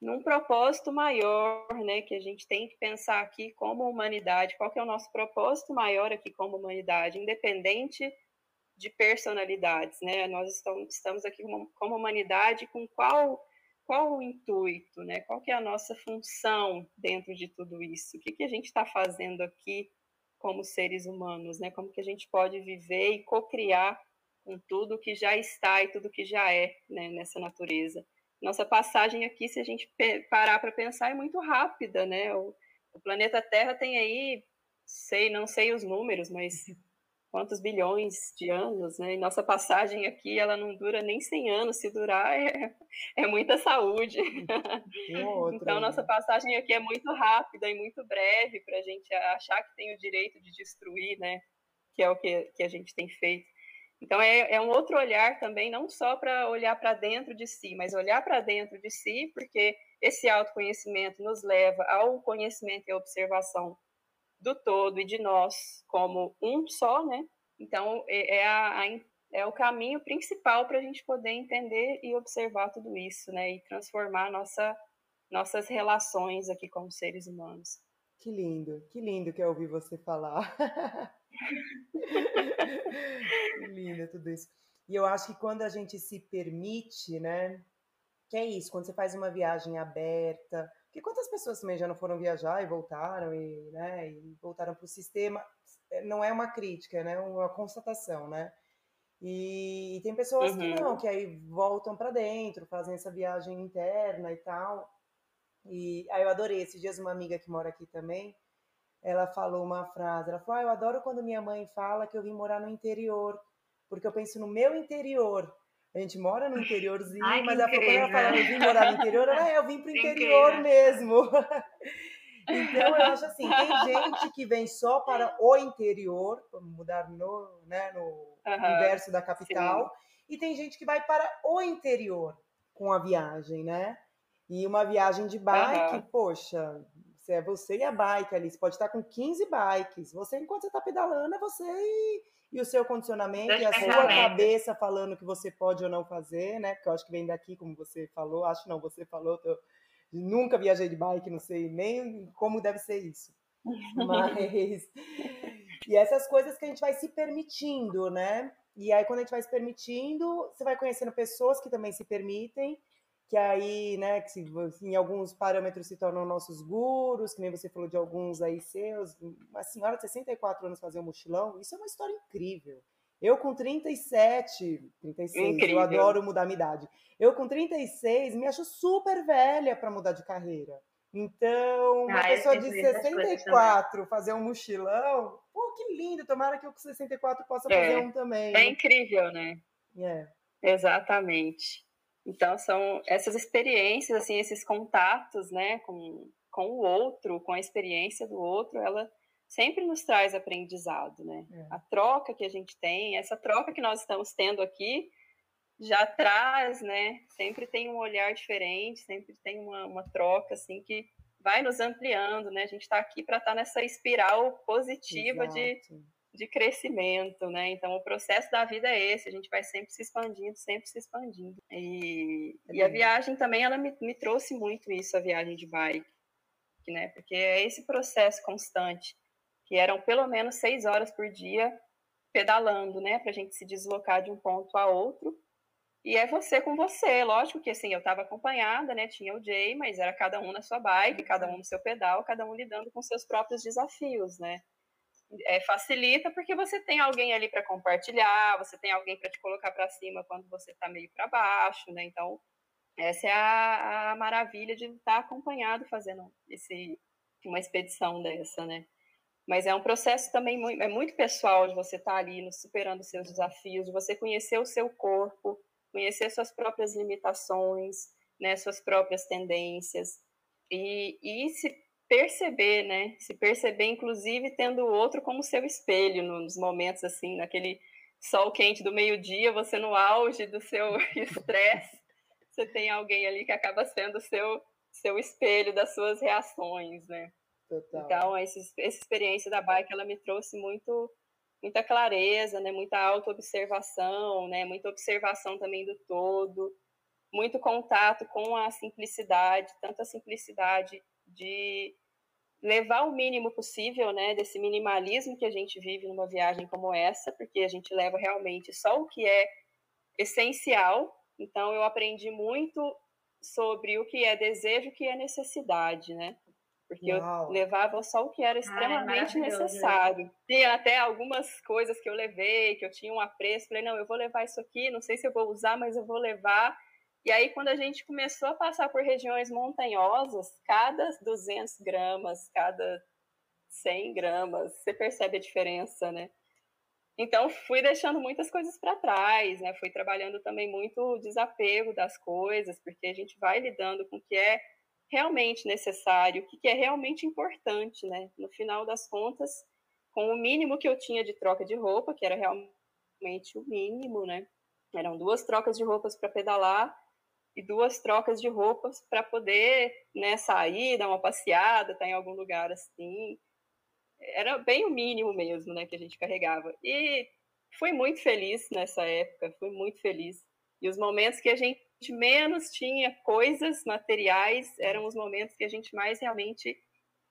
num propósito maior, né, que a gente tem que pensar aqui como humanidade, qual que é o nosso propósito maior aqui como humanidade, independente de personalidades, né? Nós estamos aqui como, humanidade com qual qual o intuito, né? Qual que é a nossa função dentro de tudo isso? O que que a gente está fazendo aqui como seres humanos, né? Como que a gente pode viver e co-criar com tudo que já está e tudo que já é né, nessa natureza nossa passagem aqui, se a gente parar para pensar, é muito rápida, né? O, o, planeta Terra tem aí, sei, não sei os números, mas quantos bilhões de anos, né? E nossa passagem aqui, ela não dura nem 100 anos, se durar é, é muita saúde. então, nossa né? passagem aqui é muito rápida e muito breve para a gente achar que tem o direito de destruir, né? Que é o que, que a gente tem feito. Então, é, é um outro olhar também, não só para olhar para dentro de si, mas olhar para dentro de si, porque esse autoconhecimento nos leva ao conhecimento e observação do todo e de nós como um só, né? Então, é, é, a, a, é o caminho principal para a gente poder entender e observar tudo isso, né? E transformar nossa, nossas relações aqui como seres humanos. Que lindo, que lindo que é ouvir você falar. que lindo tudo isso. E eu acho que quando a gente se permite, né? Que é isso, quando você faz uma viagem aberta. Porque quantas pessoas também já não foram viajar e voltaram e, né, e voltaram para o sistema? É, não é uma crítica, né? É uma constatação, né? E, e tem pessoas uhum. que não, que aí voltam para dentro, fazem essa viagem interna e tal. E aí eu adorei. Esses dias uma amiga que mora aqui também, ela falou uma frase. Ela falou: ah, eu adoro quando minha mãe fala que eu vim morar no interior, porque eu penso no meu interior. A gente mora no interiorzinho, Ai, mas quando ela fala, eu vim morar no interior, ela, é, eu vim pro interior mesmo. então, eu acho assim, tem gente que vem só para o interior, mudar no, né, no uhum, universo da capital, sim. e tem gente que vai para o interior com a viagem, né? E uma viagem de bike, uhum. poxa, se é você e a bike ali, você pode estar com 15 bikes. Você, enquanto você está pedalando, é você e, e, o seu condicionamento e a sua cabeça falando que você pode ou não fazer, né? Porque eu acho que vem daqui, como você falou. Acho não, você falou. Tô, nunca viajei de bike, não sei nem como deve ser isso. Mas. e essas coisas que a gente vai se permitindo, né? E aí, quando a gente vai se permitindo, você vai conhecendo pessoas que também se permitem que aí, né, que em alguns parâmetros se tornam nossos gurus, que nem você falou de alguns aí seus, uma senhora de 64 anos fazer um mochilão, isso é uma história incrível. Eu com 37, 36, incrível. eu adoro mudar minha idade. Eu com 36 me acho super velha para mudar de carreira. Então, uma ah, pessoa de 64 fazer um mochilão, pô, que lindo, tomara que eu com 64 possa é, fazer um também. É incrível, né? É. Exatamente. Então, são essas experiências, assim, esses contatos, né, com, com o outro, com a experiência do outro, ela sempre nos traz aprendizado, né? É. A troca que a gente tem, essa troca que nós estamos tendo aqui, já traz, né? Sempre tem um olhar diferente, sempre tem uma, uma troca, assim, que vai nos ampliando, né? A gente está aqui para estar tá nessa espiral positiva Exato. de de crescimento, né? Então, o processo da vida é esse, a gente vai sempre se expandindo, sempre se expandindo. E, é e a viagem também, ela me, me trouxe muito isso, a viagem de bike, né? Porque é esse processo constante, que eram pelo menos seis horas por dia pedalando, né? Para a gente se deslocar de um ponto a outro. E é você com você, lógico que assim, eu estava acompanhada, né? Tinha o Jay, mas era cada um na sua bike, cada um no seu pedal, cada um lidando com seus próprios desafios, né? É, facilita porque você tem alguém ali para compartilhar, você tem alguém para te colocar para cima quando você está meio para baixo, né? Então, essa é a, a maravilha de estar tá acompanhado fazendo esse, uma expedição dessa, né? Mas é um processo também muito, é muito pessoal de você estar tá ali superando seus desafios, de você conhecer o seu corpo, conhecer suas próprias limitações, né, suas próprias tendências e, e se perceber, né, se perceber inclusive tendo o outro como seu espelho nos momentos assim, naquele sol quente do meio-dia, você no auge do seu estresse, você tem alguém ali que acaba sendo seu seu espelho das suas reações, né? Total. Então, esse, essa experiência da bike, ela me trouxe muito, muita clareza, né? Muita autoobservação, né? Muita observação também do todo, muito contato com a simplicidade, tanto a simplicidade de levar o mínimo possível, né, desse minimalismo que a gente vive numa viagem como essa, porque a gente leva realmente só o que é essencial. Então eu aprendi muito sobre o que é desejo, o que é necessidade, né? porque Uau. eu levava só o que era extremamente necessário. Tinha até algumas coisas que eu levei, que eu tinha um apreço, falei, não, eu vou levar isso aqui, não sei se eu vou usar, mas eu vou levar. E aí, quando a gente começou a passar por regiões montanhosas, cada 200 gramas, cada 100 gramas, você percebe a diferença, né? Então, fui deixando muitas coisas para trás, né? Fui trabalhando também muito o desapego das coisas, porque a gente vai lidando com o que é realmente necessário, o que é realmente importante, né? No final das contas, com o mínimo que eu tinha de troca de roupa, que era realmente o mínimo, né? Eram duas trocas de roupas para pedalar e duas trocas de roupas para poder, né, sair, dar uma passeada, estar tá em algum lugar assim. Era bem o mínimo mesmo, né, que a gente carregava. E fui muito feliz nessa época, fui muito feliz. E os momentos que a gente menos tinha coisas materiais, eram os momentos que a gente mais realmente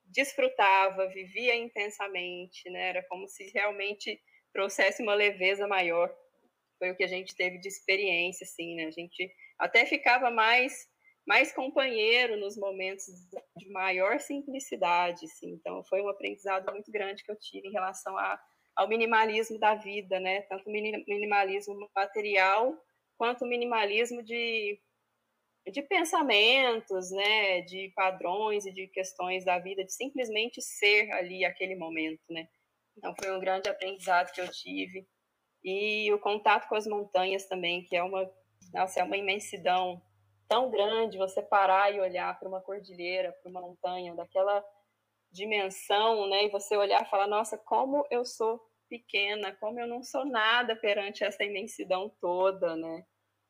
desfrutava, vivia intensamente, né? Era como se realmente trouxesse uma leveza maior. Foi o que a gente teve de experiência, assim, né? A gente até ficava mais mais companheiro nos momentos de maior simplicidade, assim. Então, foi um aprendizado muito grande que eu tive em relação a, ao minimalismo da vida, né? Tanto minimalismo material quanto minimalismo de, de pensamentos, né, de padrões e de questões da vida, de simplesmente ser ali aquele momento, né. Então foi um grande aprendizado que eu tive e o contato com as montanhas também, que é uma, nossa, é uma imensidão tão grande você parar e olhar para uma cordilheira, para uma montanha daquela dimensão, né, e você olhar e falar, nossa, como eu sou pequena, como eu não sou nada perante essa imensidão toda, né?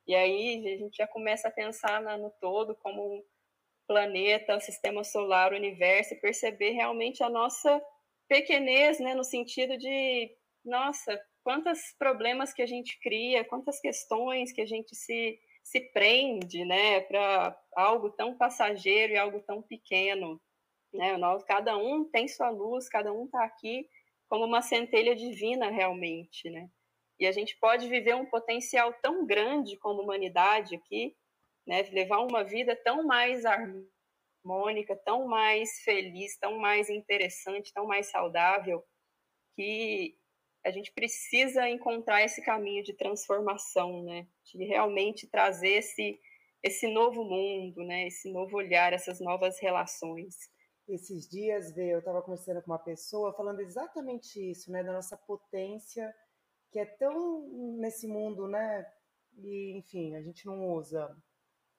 E aí a gente já começa a pensar no todo como um planeta, o sistema solar, o universo, e perceber realmente a nossa pequenez, né, no sentido de, nossa, quantos problemas que a gente cria, quantas questões que a gente se, se prende, né, para algo tão passageiro e algo tão pequeno, né, nós, cada um tem sua luz, cada um está aqui como uma centelha divina realmente, né? E a gente pode viver um potencial tão grande como humanidade aqui, né? Levar uma vida tão mais harmônica, tão mais feliz, tão mais interessante, tão mais saudável, que a gente precisa encontrar esse caminho de transformação, né? De realmente trazer esse esse novo mundo, né? Esse novo olhar, essas novas relações. Esses dias, Vê, eu estava conversando com uma pessoa falando exatamente isso, né? Da nossa potência, que é tão nesse mundo, né? E, enfim, a gente não usa.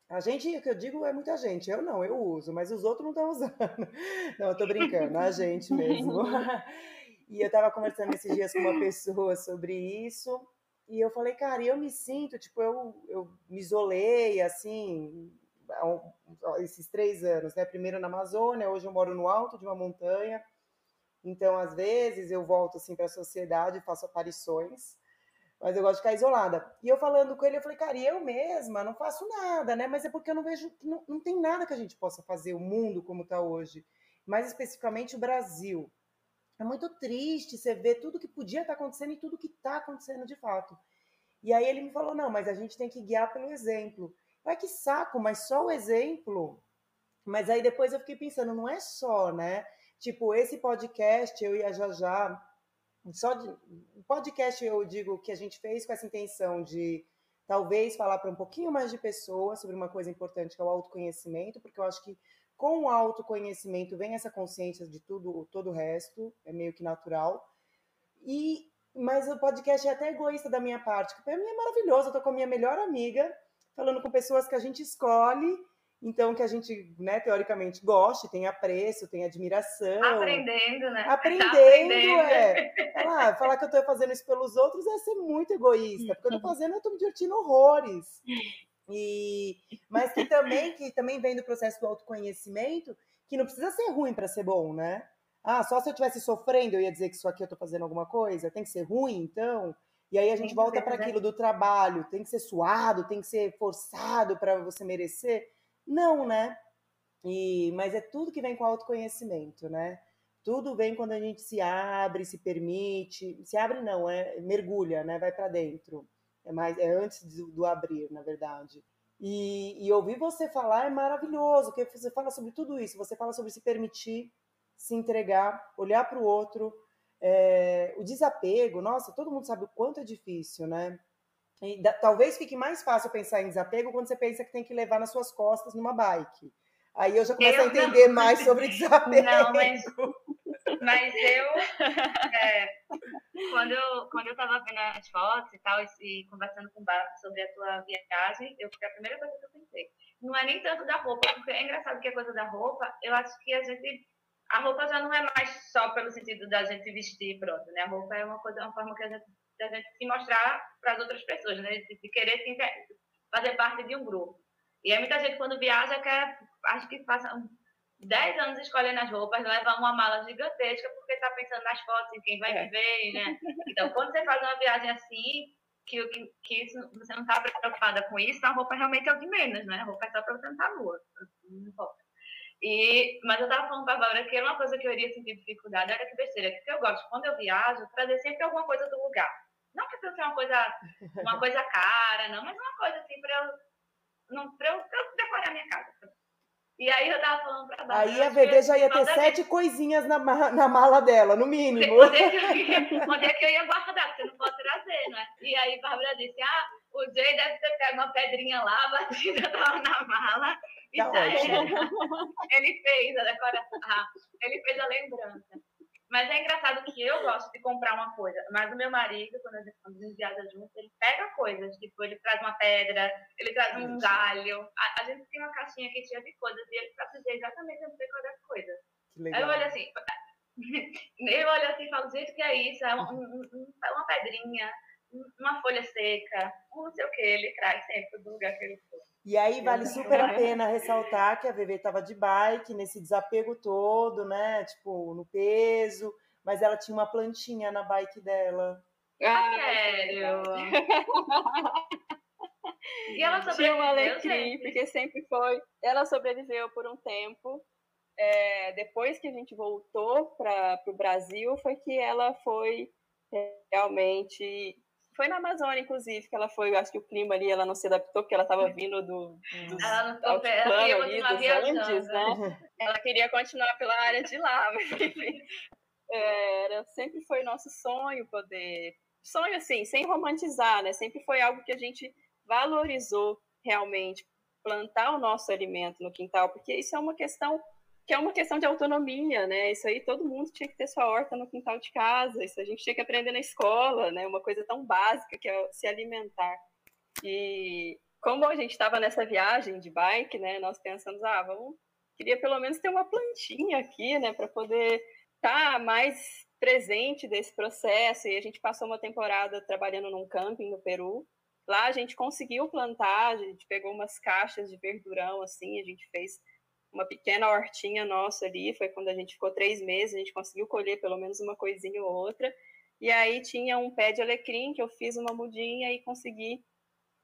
A gente, o que eu digo é muita gente. Eu não, eu uso, mas os outros não estão usando. Não, eu tô brincando, a gente mesmo. E eu estava conversando esses dias com uma pessoa sobre isso, e eu falei, cara, eu me sinto, tipo, eu, eu me isolei, assim, esses três anos, né? Primeiro na Amazônia, hoje eu moro no alto de uma montanha. Então, às vezes, eu volto assim para a sociedade, faço aparições, mas eu gosto de ficar isolada. E eu falando com ele, eu falei, cara, eu mesma não faço nada, né? Mas é porque eu não vejo, não, não tem nada que a gente possa fazer, o mundo como está hoje, mais especificamente o Brasil. É muito triste você ver tudo que podia estar tá acontecendo e tudo que está acontecendo de fato. E aí ele me falou: não, mas a gente tem que guiar pelo exemplo. Ai, que saco, mas só o exemplo. Mas aí depois eu fiquei pensando, não é só, né? Tipo, esse podcast, eu e a Jajá, só de, podcast eu digo que a gente fez com essa intenção de talvez falar para um pouquinho mais de pessoas sobre uma coisa importante que é o autoconhecimento, porque eu acho que com o autoconhecimento vem essa consciência de tudo, todo o resto, é meio que natural. E mas o podcast é até egoísta da minha parte, porque para mim é maravilhoso, eu tô com a minha melhor amiga, falando com pessoas que a gente escolhe então, que a gente, né, teoricamente, goste, tem apreço, tem admiração. Aprendendo, né? Aprendendo, tá aprendendo. é. Falar, falar que eu estou fazendo isso pelos outros é ser muito egoísta, porque eu estou fazendo, eu estou me divertindo horrores. E, mas que também, que também vem do processo do autoconhecimento, que não precisa ser ruim para ser bom, né? Ah, só se eu estivesse sofrendo eu ia dizer que isso aqui eu estou fazendo alguma coisa? Tem que ser ruim, então? E aí a gente volta para aquilo do trabalho, tem que ser suado, tem que ser forçado para você merecer. Não, né? E, mas é tudo que vem com autoconhecimento, né? Tudo vem quando a gente se abre, se permite. Se abre não, é mergulha, né? Vai para dentro. É mais é antes do, do abrir, na verdade. E, e, ouvir você falar é maravilhoso, porque você fala sobre tudo isso. Você fala sobre se permitir, se entregar, olhar para o outro. É, o desapego, nossa, todo mundo sabe o quanto é difícil, né? E da, talvez fique mais fácil pensar em desapego quando você pensa que tem que levar nas suas costas numa bike. Aí eu já começo eu a entender não. mais sobre desapego. Não, mas, mas eu, é, quando eu quando eu estava vendo as fotos e tal, e, conversando com o Bar sobre a tua viagem, eu, a primeira coisa que eu pensei, não é nem tanto da roupa, porque é engraçado que a coisa da roupa, eu acho que a gente a roupa já não é mais só pelo sentido da gente vestir, pronto, né? A roupa é uma coisa, uma forma que a gente da gente se mostrar para as outras pessoas, né? De, de querer se fazer parte de um grupo. E aí muita gente quando viaja quer, acho que passa 10 anos escolhendo as roupas, leva uma mala gigantesca porque está pensando nas fotos, em quem vai é. ver, né? Então, quando você faz uma viagem assim, que, que, que isso, você não está preocupada com isso, a roupa realmente é o de menos, né? A roupa é só para você não estar nua. Não importa. E, mas eu estava falando para a Bárbara que era uma coisa que eu iria sentir dificuldade, era que besteira, que eu gosto, quando eu viajo, trazer sempre alguma coisa do lugar. Não que seja uma coisa, uma coisa cara, não, mas uma coisa assim para eu, não, pra eu, pra eu decorar a minha casa. E aí eu tava falando pra Bárbara. Aí a VD já ia ter sete coisinhas na, na mala dela, no mínimo. Onde é, que eu ia, onde é que eu ia guardar? Porque eu não posso trazer, né? E aí a Bárbara disse: Ah, o Jay deve ter pego uma pedrinha lá, batida tava na mala. E tá Ele fez a decoração. Ah, ele fez a lembrança. Mas é engraçado que eu gosto de comprar uma coisa, mas o meu marido, quando a gente, viaja junto, ele pega coisas, tipo, ele traz uma pedra, ele traz um galho. A, a gente tem uma caixinha aqui cheia de coisas e ele dizer exatamente onde tem das coisas. Aí eu olho assim, eu olho assim e falo, gente, que é isso? É uma, uma pedrinha, uma folha seca, um não sei o que, ele traz sempre do lugar que ele for. E aí vale super a pena ressaltar que a VV estava de bike, nesse desapego todo, né? Tipo, no peso, mas ela tinha uma plantinha na bike dela. Ah, sério? e ela sobreviveu, tinha uma alecrim, porque sempre foi... Ela sobreviveu por um tempo. É, depois que a gente voltou para o Brasil, foi que ela foi realmente foi na Amazônia, inclusive, que ela foi, acho que o clima ali, ela não se adaptou, porque ela estava vindo do, dos ela não tô, ela ali, dos Andes, né? Ela queria continuar pela área de lá, mas enfim. É, era, sempre foi nosso sonho poder... Sonho, assim, sem romantizar, né? Sempre foi algo que a gente valorizou realmente, plantar o nosso alimento no quintal, porque isso é uma questão que é uma questão de autonomia, né? Isso aí todo mundo tinha que ter sua horta no quintal de casa, isso a gente tinha que aprender na escola, né? Uma coisa tão básica que é se alimentar. E como a gente estava nessa viagem de bike, né? Nós pensamos, ah, vamos, queria pelo menos ter uma plantinha aqui, né? Para poder estar tá mais presente desse processo. E a gente passou uma temporada trabalhando num camping no Peru. Lá a gente conseguiu plantar, a gente pegou umas caixas de verdurão assim, a gente fez uma pequena hortinha nossa ali, foi quando a gente ficou três meses, a gente conseguiu colher pelo menos uma coisinha ou outra, e aí tinha um pé de alecrim que eu fiz uma mudinha e consegui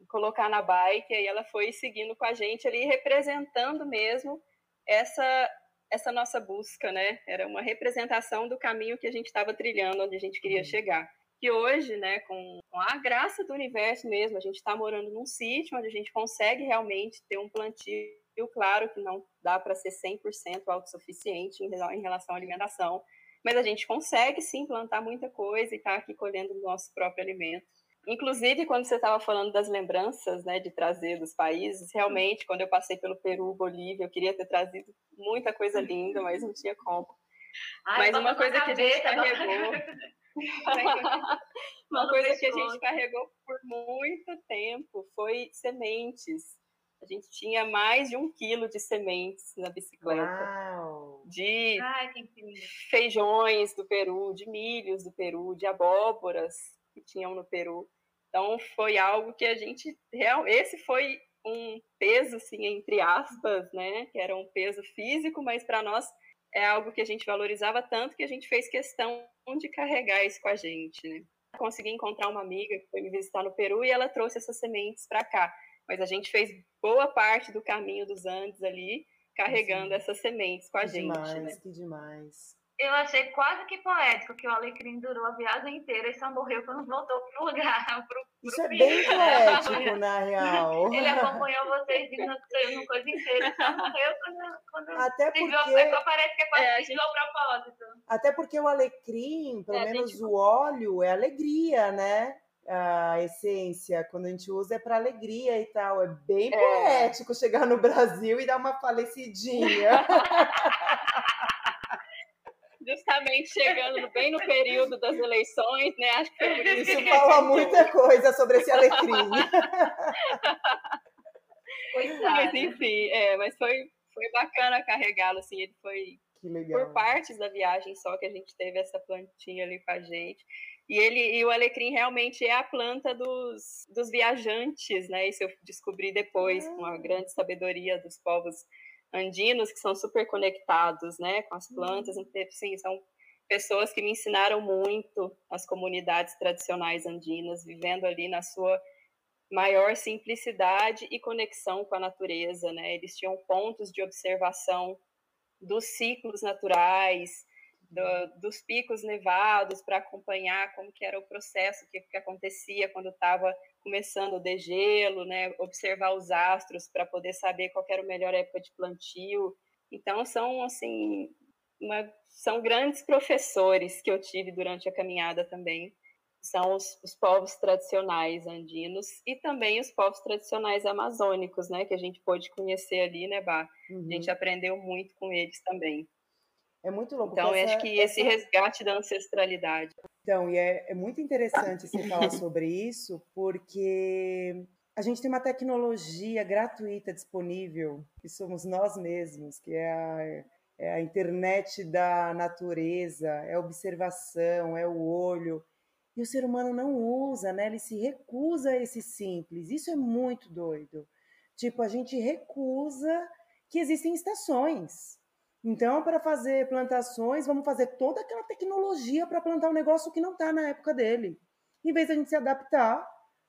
colocar na bike, e aí ela foi seguindo com a gente ali, representando mesmo essa essa nossa busca, né? Era uma representação do caminho que a gente estava trilhando, onde a gente queria uhum. chegar. que hoje, né, com a graça do universo mesmo, a gente está morando num sítio onde a gente consegue realmente ter um plantio, claro que não dá para ser 100% autossuficiente em, em relação à alimentação, mas a gente consegue sim plantar muita coisa e estar tá aqui colhendo o nosso próprio alimento. Inclusive, quando você estava falando das lembranças, né, de trazer dos países, realmente, quando eu passei pelo Peru, Bolívia, eu queria ter trazido muita coisa linda, mas não tinha como. Ai, mas uma coisa que a gente carregou. uma coisa que a gente carregou por muito tempo foi sementes. A gente tinha mais de um quilo de sementes na bicicleta. Uau. De Ai, feijões do Peru, de milhos do Peru, de abóboras que tinham no Peru. Então foi algo que a gente real, esse foi um peso assim entre aspas, né, que era um peso físico, mas para nós é algo que a gente valorizava tanto que a gente fez questão de carregar isso com a gente, né? Consegui encontrar uma amiga que foi me visitar no Peru e ela trouxe essas sementes para cá. Mas a gente fez boa parte do caminho dos Andes ali, carregando Sim. essas sementes com a que gente. Demais, né? Que demais eu achei quase que poético que o Alecrim durou a viagem inteira e só morreu quando voltou pro lugar. Pro, pro Isso é bem poético, na real. Ele acompanhou vocês no coisa inteira, só morreu quando, quando Até porque... Viu, parece que é quase é, que gente... propósito. Até porque o alecrim, pelo é, menos gente... o óleo, é alegria, né? A essência, quando a gente usa, é para alegria e tal. É bem é. poético chegar no Brasil e dar uma falecidinha. justamente chegando bem no período das eleições, né? Acho que por isso. Isso fala muita coisa sobre esse alecrim. mas enfim, é, mas foi, foi bacana carregá-lo, assim, ele foi por partes da viagem só que a gente teve essa plantinha ali com a gente. E ele e o alecrim realmente é a planta dos, dos viajantes, né? Isso eu descobri depois, com a ah. grande sabedoria dos povos andinos que são super conectados, né, com as plantas. Uhum. Então, sim, são pessoas que me ensinaram muito as comunidades tradicionais andinas, vivendo ali na sua maior simplicidade e conexão com a natureza, né? Eles tinham pontos de observação dos ciclos naturais, do, dos picos nevados para acompanhar como que era o processo, o que, que acontecia quando estava começando o degelo, né? observar os astros para poder saber qual era a melhor época de plantio. Então são assim uma, são grandes professores que eu tive durante a caminhada também. São os, os povos tradicionais andinos e também os povos tradicionais amazônicos, né, que a gente pôde conhecer ali, né, Bah? Uhum. A gente uhum. aprendeu muito com eles também. É muito louco. Então, essa, acho que esse resgate da ancestralidade. Então, e é, é muito interessante você falar sobre isso, porque a gente tem uma tecnologia gratuita disponível, que somos nós mesmos, que é a, é a internet da natureza, é a observação, é o olho. E o ser humano não usa, né? Ele se recusa a esse simples. Isso é muito doido. Tipo, a gente recusa que existem estações. Então, para fazer plantações, vamos fazer toda aquela tecnologia para plantar um negócio que não está na época dele. Em vez de a gente se adaptar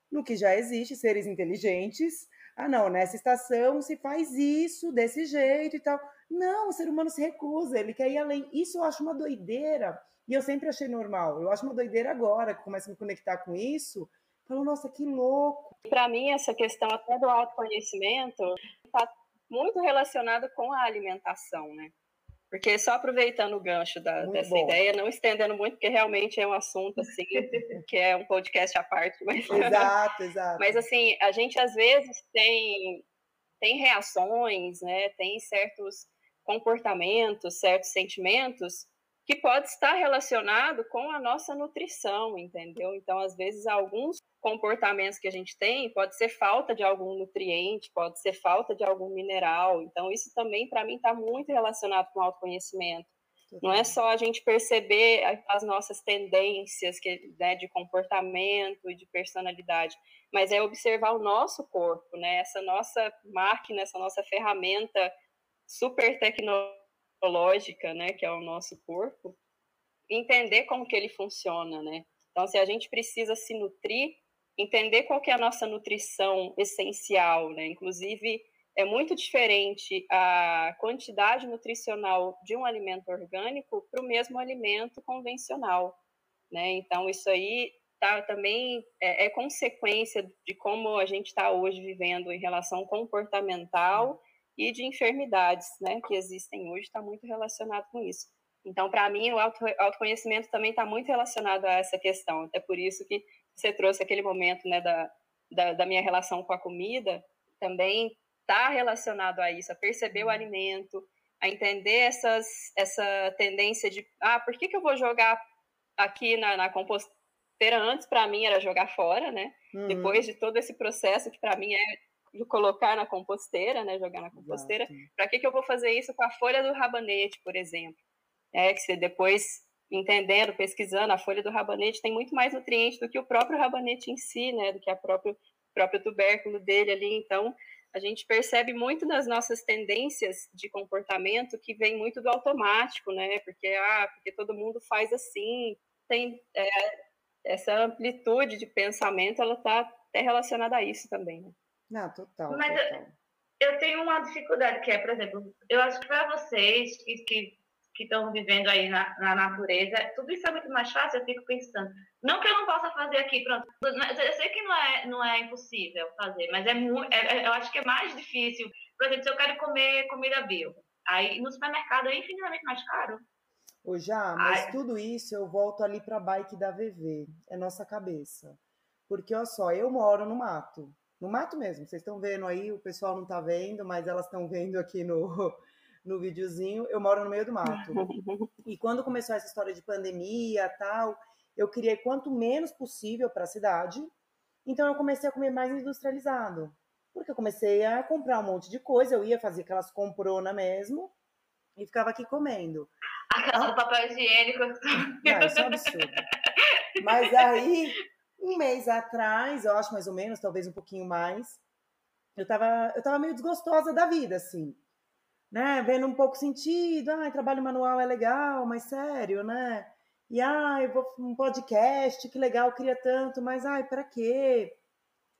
no que já existe, seres inteligentes. Ah, não, nessa estação se faz isso, desse jeito e tal. Não, o ser humano se recusa, ele quer ir além. Isso eu acho uma doideira. E eu sempre achei normal. Eu acho uma doideira agora, que começo a me conectar com isso. Falo, nossa, que louco. Para mim, essa questão até do autoconhecimento está muito relacionada com a alimentação, né? Porque só aproveitando o gancho da, dessa bom. ideia, não estendendo muito, porque realmente é um assunto assim, que é um podcast à parte. Mas, exato, exato. Mas assim, a gente às vezes tem, tem reações, né? Tem certos comportamentos, certos sentimentos que pode estar relacionado com a nossa nutrição, entendeu? Então, às vezes, alguns comportamentos que a gente tem pode ser falta de algum nutriente, pode ser falta de algum mineral. Então, isso também, para mim, está muito relacionado com o autoconhecimento. Não é só a gente perceber as nossas tendências que, né, de comportamento e de personalidade, mas é observar o nosso corpo, né? Essa nossa máquina, essa nossa ferramenta super tecnológica, né, que é o nosso corpo, entender como que ele funciona, né? Então, se a gente precisa se nutrir, entender qual que é a nossa nutrição essencial, né? Inclusive, é muito diferente a quantidade nutricional de um alimento orgânico para o mesmo alimento convencional, né? Então, isso aí tá, também é, é, consequência de como a gente está hoje vivendo em relação comportamental e de enfermidades né, que existem hoje, está muito relacionado com isso. Então, para mim, o auto, autoconhecimento também está muito relacionado a essa questão. É por isso que você trouxe aquele momento né, da, da, da minha relação com a comida, também está relacionado a isso, a perceber o uhum. alimento, a entender essas, essa tendência de, ah, por que, que eu vou jogar aqui na, na composteira? Antes, para mim, era jogar fora, né? Uhum. Depois de todo esse processo, que para mim é de colocar na composteira, né? Jogar na composteira. Para que, que eu vou fazer isso com a folha do rabanete, por exemplo? É que você depois entendendo, pesquisando, a folha do rabanete tem muito mais nutrientes do que o próprio rabanete em si, né? Do que a próprio próprio tubérculo dele ali. Então, a gente percebe muito nas nossas tendências de comportamento que vem muito do automático, né? Porque, ah, porque todo mundo faz assim, tem é, essa amplitude de pensamento, ela está até relacionada a isso também, né? Não, total. Mas total. Eu, eu, tenho uma dificuldade que é, por exemplo, eu acho que para vocês que, que que estão vivendo aí na, na, natureza, tudo isso é muito mais fácil, eu fico pensando. Não que eu não possa fazer aqui, pronto. Eu sei que não é, não é impossível fazer, mas é, muito, é, é eu acho que é mais difícil. Por exemplo, se eu quero comer comida bio, aí no supermercado é infinitamente mais caro. Ô, já, mas tudo isso eu volto ali para a bike da VV, é nossa cabeça. Porque, olha só, eu moro no mato, no mato mesmo, vocês estão vendo aí, o pessoal não está vendo, mas elas estão vendo aqui no, no videozinho, eu moro no meio do mato. E quando começou essa história de pandemia tal, eu criei quanto menos possível para a cidade. Então eu comecei a comer mais industrializado. Porque eu comecei a comprar um monte de coisa, eu ia fazer aquelas comprona mesmo e ficava aqui comendo. Aquela ah, papel higiênico. Não, isso é um absurdo. Mas aí, um mês atrás, eu acho mais ou menos, talvez um pouquinho mais, eu tava, eu tava meio desgostosa da vida, assim né, vendo um pouco sentido, ah, trabalho manual é legal, mas sério, né? E ah, eu vou um podcast, que legal, queria tanto, mas ai, para quê?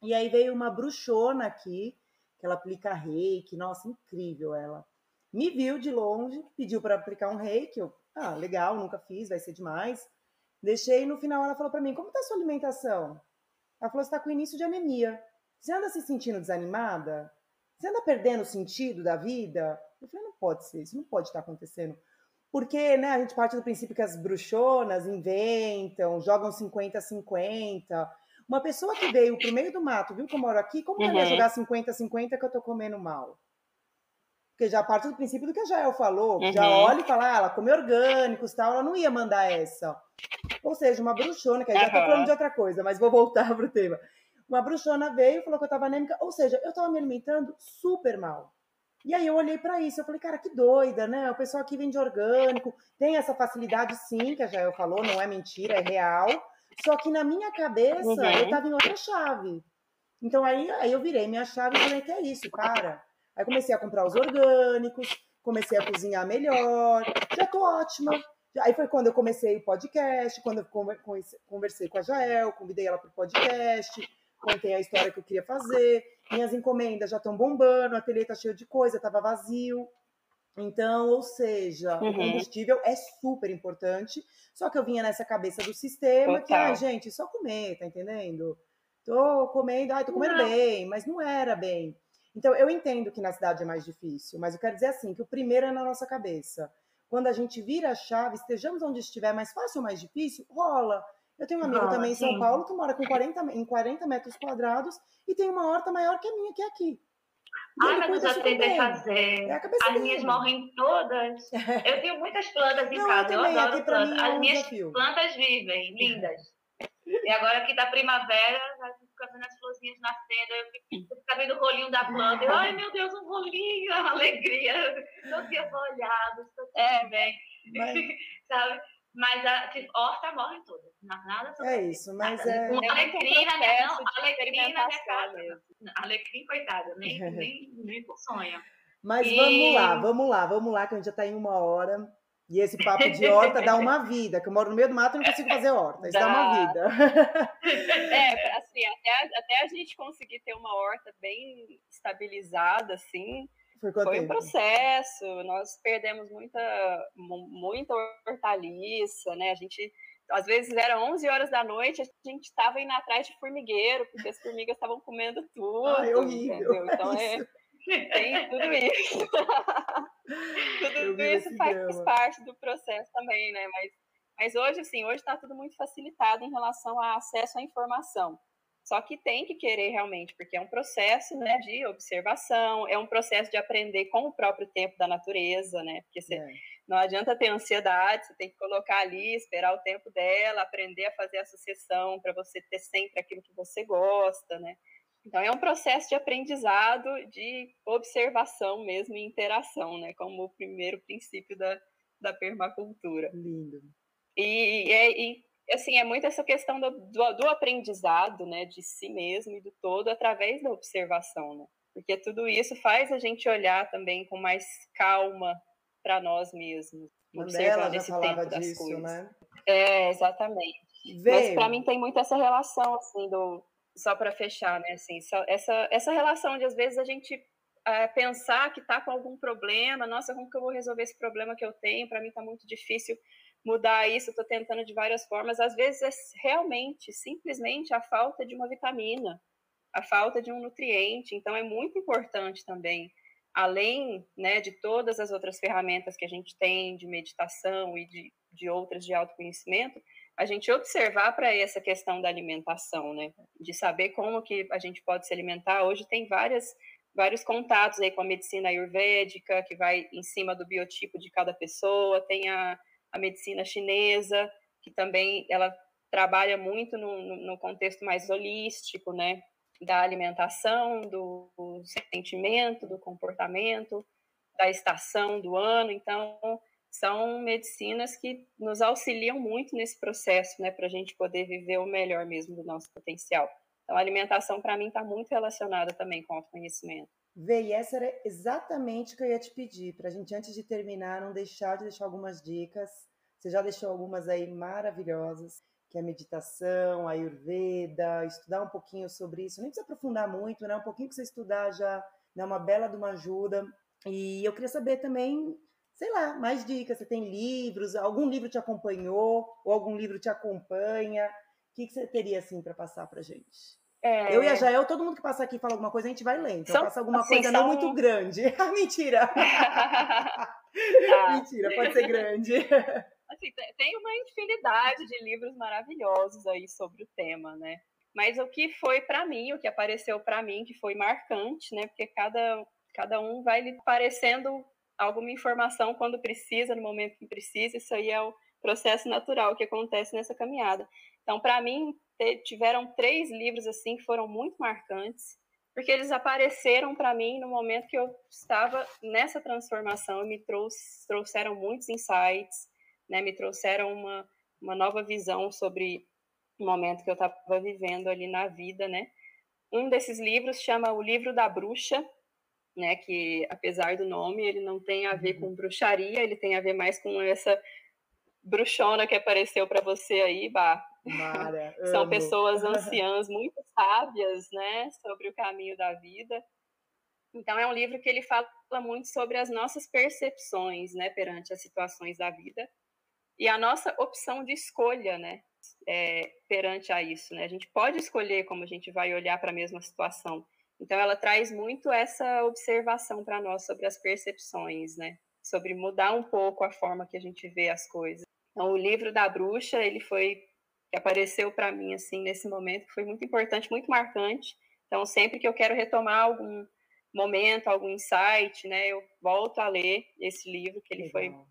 E aí veio uma bruxona aqui, que ela aplica reiki, nossa, incrível ela. Me viu de longe, pediu para aplicar um reiki, eu, ah, legal, nunca fiz, vai ser demais. Deixei no final ela falou para mim: "Como tá a sua alimentação?" Ela falou: "Você tá com início de anemia. Você anda se sentindo desanimada? Você anda perdendo o sentido da vida?" Eu falei, não pode ser, isso não pode estar acontecendo. Porque né, a gente parte do princípio que as bruxonas inventam, jogam 50-50. Uma pessoa que veio pro meio do mato, viu que eu moro aqui, como uhum. ela ia jogar 50-50 que eu tô comendo mal? Porque já parte do princípio do que a Jael falou, uhum. já olha e fala, ah, ela come orgânicos tal, ela não ia mandar essa. Ou seja, uma bruxona, que aí uhum. já tô falando de outra coisa, mas vou voltar pro tema. Uma bruxona veio e falou que eu tava anêmica, ou seja, eu tava me alimentando super mal. E aí eu olhei para isso, eu falei, cara, que doida, né? O pessoal aqui vende orgânico, tem essa facilidade sim, que a Jael falou, não é mentira, é real. Só que na minha cabeça uhum. eu tava em outra chave. Então aí, aí eu virei minha chave e falei, que é isso, para. Aí comecei a comprar os orgânicos, comecei a cozinhar melhor, já tô ótima. Aí foi quando eu comecei o podcast, quando eu conversei com a Jael, convidei ela para o podcast, contei a história que eu queria fazer minhas encomendas já estão bombando, o ateliê tá cheio de coisa, tava vazio. Então, ou seja, uhum. o combustível é super importante. Só que eu vinha nessa cabeça do sistema Total. que, ai, gente, só comer, tá entendendo? Tô comendo, ai, tô comendo não. bem, mas não era bem. Então, eu entendo que na cidade é mais difícil, mas eu quero dizer assim, que o primeiro é na nossa cabeça. Quando a gente vira a chave, estejamos onde estiver, mais fácil ou mais difícil, rola. Eu tenho um amigo ah, também em São Paulo que mora com 40, em 40 metros quadrados e tem uma horta maior que a minha, que é aqui. Ai, mas eu já tentei fazer. É As dele. minhas morrem todas. Eu tenho muitas plantas em Não, casa, eu, eu adoro plantas. É um As minhas desafio. plantas vivem, lindas. E agora aqui tá primavera, vai ficar vendo as florzinhas nascendo, eu fico, fico vendo o rolinho da planta. Eu, Ai, meu Deus, um rolinho, uma alegria. Todo dia vou olhar, estou é, bem. Mas... Sabe? Mas a tipo, horta morre toda. Nada sobre É isso, mas nada. é. Um alecrim na minha, não, alecrim na minha casa. Alecrim, coitado, nem, nem, nem sonha. Mas e... vamos lá, vamos lá, vamos lá, que a gente já está em uma hora. E esse papo de horta dá uma vida, que eu moro no meio do mato e não consigo fazer horta. Isso dá, dá uma vida. É, assim, até, até a gente conseguir ter uma horta bem estabilizada, assim, foi, Foi um processo, nós perdemos muita, muita hortaliça, né? A gente às vezes era 11 horas da noite, a gente estava indo atrás de formigueiro, porque as formigas estavam comendo tudo. Ai, horrível. Entendeu? Então é, tem tudo isso. tudo isso faz drama. parte do processo também, né? Mas, mas hoje, assim, hoje está tudo muito facilitado em relação ao acesso à informação. Só que tem que querer realmente, porque é um processo né, de observação, é um processo de aprender com o próprio tempo da natureza, né? Porque você, é. não adianta ter ansiedade, você tem que colocar ali, esperar o tempo dela, aprender a fazer associação para você ter sempre aquilo que você gosta, né? Então é um processo de aprendizado, de observação mesmo e interação, né? Como o primeiro princípio da, da permacultura. Lindo. E, e, e assim, é muito essa questão do, do, do, aprendizado, né, de si mesmo e do todo através da observação, né? Porque tudo isso faz a gente olhar também com mais calma para nós mesmos, observando esse tempo das disso, coisas. Né? É, exatamente. Veio. Mas para mim tem muito essa relação assim do só para fechar, né, assim, essa essa relação de às vezes a gente é, pensar que está com algum problema, nossa, como que eu vou resolver esse problema que eu tenho? Para mim está muito difícil mudar isso, estou tentando de várias formas. Às vezes é realmente, simplesmente a falta de uma vitamina, a falta de um nutriente. Então é muito importante também, além né, de todas as outras ferramentas que a gente tem de meditação e de, de outras de autoconhecimento, a gente observar para essa questão da alimentação, né? De saber como que a gente pode se alimentar. Hoje tem várias vários contatos aí com a medicina ayurvédica, que vai em cima do biotipo de cada pessoa, tem a, a medicina chinesa, que também ela trabalha muito no, no contexto mais holístico, né, da alimentação, do, do sentimento, do comportamento, da estação do ano. Então, são medicinas que nos auxiliam muito nesse processo, né, para a gente poder viver o melhor mesmo do nosso potencial. Então, a alimentação, para mim, está muito relacionada também com o autoconhecimento. Vê, e essa era exatamente o que eu ia te pedir, para a gente, antes de terminar, não deixar de deixar algumas dicas. Você já deixou algumas aí maravilhosas, que é a meditação, Ayurveda, estudar um pouquinho sobre isso. Nem precisa aprofundar muito, né? Um pouquinho que você estudar já é uma bela de uma ajuda. E eu queria saber também, sei lá, mais dicas. Você tem livros? Algum livro te acompanhou? Ou algum livro te acompanha? O que, que você teria, assim, para passar para gente? É... Eu e a Jael, todo mundo que passa aqui e fala alguma coisa, a gente vai lendo. Então, são, passa alguma assim, coisa são... não muito grande. Mentira! ah. Mentira, pode ser grande. Assim, tem uma infinidade de livros maravilhosos aí sobre o tema, né? Mas o que foi para mim, o que apareceu para mim, que foi marcante, né? Porque cada, cada um vai lhe parecendo alguma informação quando precisa, no momento que precisa. Isso aí é o processo natural que acontece nessa caminhada. Então, para mim, tiveram três livros assim que foram muito marcantes, porque eles apareceram para mim no momento que eu estava nessa transformação e me trouxe, trouxeram muitos insights, né? Me trouxeram uma, uma nova visão sobre o momento que eu estava vivendo ali na vida, né? Um desses livros chama O Livro da Bruxa, né? Que apesar do nome, ele não tem a ver uhum. com bruxaria, ele tem a ver mais com essa bruxona que apareceu para você aí, Bah, Mara, São pessoas anciãs muito sábias, né, sobre o caminho da vida. Então é um livro que ele fala muito sobre as nossas percepções, né, perante as situações da vida e a nossa opção de escolha, né, é, perante a isso, né? A gente pode escolher como a gente vai olhar para a mesma situação. Então ela traz muito essa observação para nós sobre as percepções, né? Sobre mudar um pouco a forma que a gente vê as coisas. Então o livro da bruxa, ele foi que apareceu para mim assim nesse momento, que foi muito importante, muito marcante. Então, sempre que eu quero retomar algum momento, algum insight, né, eu volto a ler esse livro que ele Legal. foi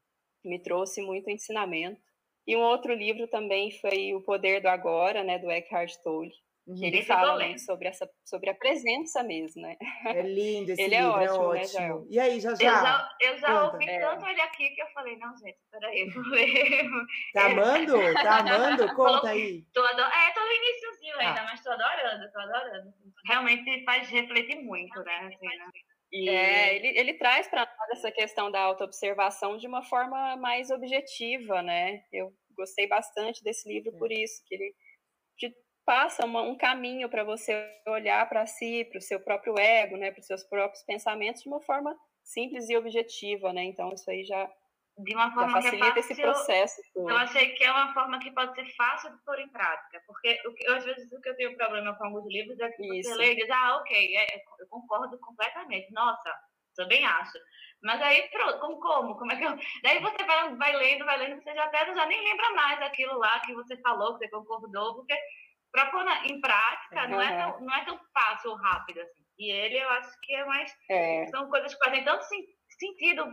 me trouxe muito ensinamento. E um outro livro também foi O Poder do Agora, né, do Eckhart Tolle. Que ele fala né, sobre, essa, sobre a presença mesmo, né? É lindo esse ele é livro, é ótimo, é ótimo. Né, e aí, já já? Eu já, eu já ouvi é. tanto ele aqui que eu falei, não, gente, peraí, vou ler. Tá amando? Tá amando? Conta aí. Tô ador... É, tô no iníciozinho ainda, ah. mas tô adorando, tô adorando. Realmente faz refletir muito, né? Assim, né? E... É, ele, ele traz para nós essa questão da autoobservação de uma forma mais objetiva, né? Eu gostei bastante desse livro é. por isso, que ele te passa uma, um caminho para você olhar para si, para o seu próprio ego, né, para os seus próprios pensamentos de uma forma simples e objetiva, né? Então isso aí já de uma forma Já que é fácil. esse processo. Todo. Eu achei que é uma forma que pode ser fácil de pôr em prática, porque eu, às vezes o que eu tenho problema com alguns livros é que Isso. você lê e diz, ah, ok, é, eu concordo completamente, nossa, também acho. Mas aí, pronto, como, como? Como é que eu... Daí você vai, vai lendo, vai lendo, você já até já nem lembra mais aquilo lá que você falou, que você concordou, porque para pôr na, em prática uhum. não, é tão, não é tão fácil ou rápido assim. E ele eu acho que é mais. É. São coisas que fazem tanto sentido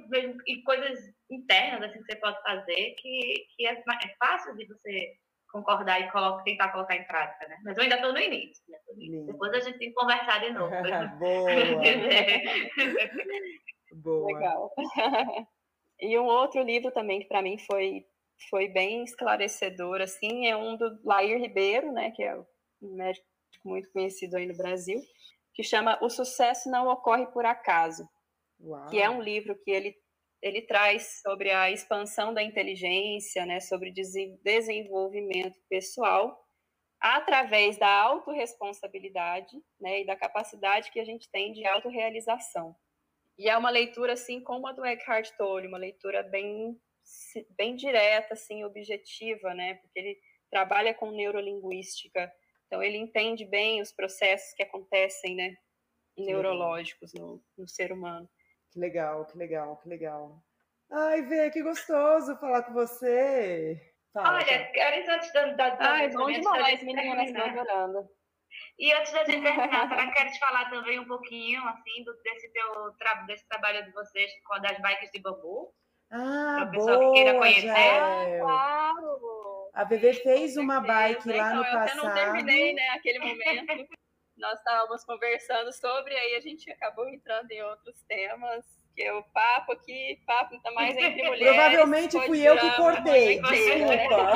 e coisas internas assim, que você pode fazer que, que é, é fácil de você concordar e colocar, tentar colocar em prática, né? Mas eu ainda estou no início. Né? Depois a gente tem que conversar de novo. Boa! Boa! Legal. e um outro livro também que para mim foi foi bem esclarecedor, assim, é um do Lair Ribeiro, né, que é um médico muito conhecido aí no Brasil, que chama O Sucesso Não Ocorre Por Acaso, Uau. que é um livro que ele, ele traz sobre a expansão da inteligência, né, sobre desenvolvimento pessoal, através da autorresponsabilidade né, e da capacidade que a gente tem de autorrealização. E é uma leitura, assim, como a do Eckhart Tolle, uma leitura bem bem direta, assim, objetiva, né? Porque ele trabalha com neurolinguística, então ele entende bem os processos que acontecem, né? Neurológicos no, no ser humano. Que legal, que legal, que legal. Ai, Vê, que gostoso falar com você. Fala, Olha, antes, antes da, da, da Ai, bom demais, meninas, estou adorando. E antes da gente terminar, também quero te falar também um pouquinho, assim, do, desse teu desse trabalho de vocês com das bikes de bambu. Ah, boa, que queira conhecer. Ah, claro. A Bebê fez uma bike lá então, no eu passado. Eu não terminei, né, aquele momento. Nós estávamos conversando sobre, aí a gente acabou entrando em outros temas, que o papo aqui, papo ainda mais entre mulheres. Provavelmente fui eu que cortei, desculpa.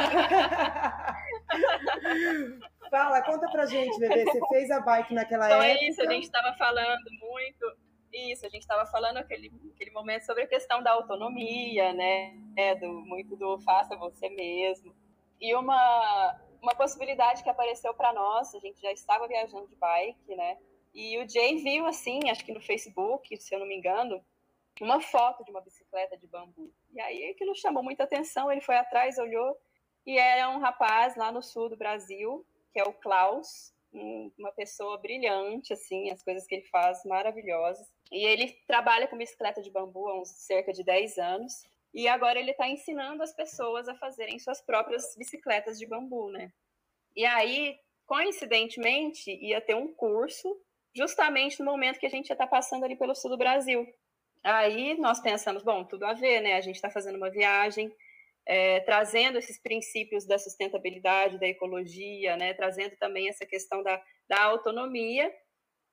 Fala, conta pra gente, Bebê, você fez a bike naquela então época? Então é isso, a gente estava falando muito isso, a gente estava falando aquele, aquele momento sobre a questão da autonomia, né? É, do, muito do faça você mesmo. E uma, uma possibilidade que apareceu para nós, a gente já estava viajando de bike, né? E o Jay viu, assim, acho que no Facebook, se eu não me engano, uma foto de uma bicicleta de bambu. E aí aquilo chamou muita atenção, ele foi atrás, olhou, e era um rapaz lá no sul do Brasil, que é o Klaus, uma pessoa brilhante, assim, as coisas que ele faz maravilhosas. E ele trabalha com bicicleta de bambu há uns cerca de 10 anos. E agora ele está ensinando as pessoas a fazerem suas próprias bicicletas de bambu, né? E aí, coincidentemente, ia ter um curso justamente no momento que a gente ia estar tá passando ali pelo sul do Brasil. Aí nós pensamos, bom, tudo a ver, né? A gente está fazendo uma viagem, é, trazendo esses princípios da sustentabilidade, da ecologia, né? Trazendo também essa questão da, da autonomia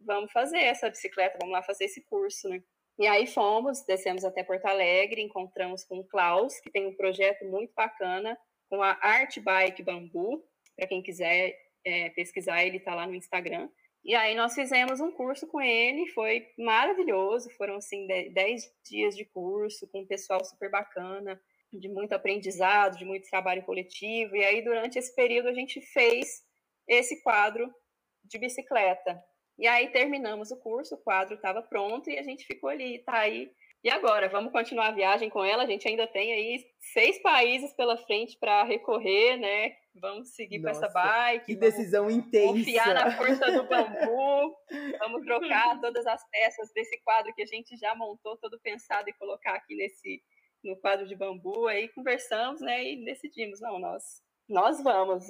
vamos fazer essa bicicleta, vamos lá fazer esse curso, né? E aí fomos, descemos até Porto Alegre, encontramos com o Klaus, que tem um projeto muito bacana, com a Art Bike Bambu, para quem quiser é, pesquisar, ele está lá no Instagram. E aí nós fizemos um curso com ele, foi maravilhoso, foram assim 10 dias de curso com um pessoal super bacana, de muito aprendizado, de muito trabalho coletivo. E aí durante esse período a gente fez esse quadro de bicicleta. E aí terminamos o curso, o quadro estava pronto e a gente ficou ali, tá aí. E agora, vamos continuar a viagem com ela? A gente ainda tem aí seis países pela frente para recorrer, né? Vamos seguir Nossa, com essa bike. Que decisão intensa. Confiar na força do bambu. vamos trocar todas as peças desse quadro que a gente já montou, todo pensado e colocar aqui nesse no quadro de bambu. Aí conversamos, né? E decidimos, não, nós nós vamos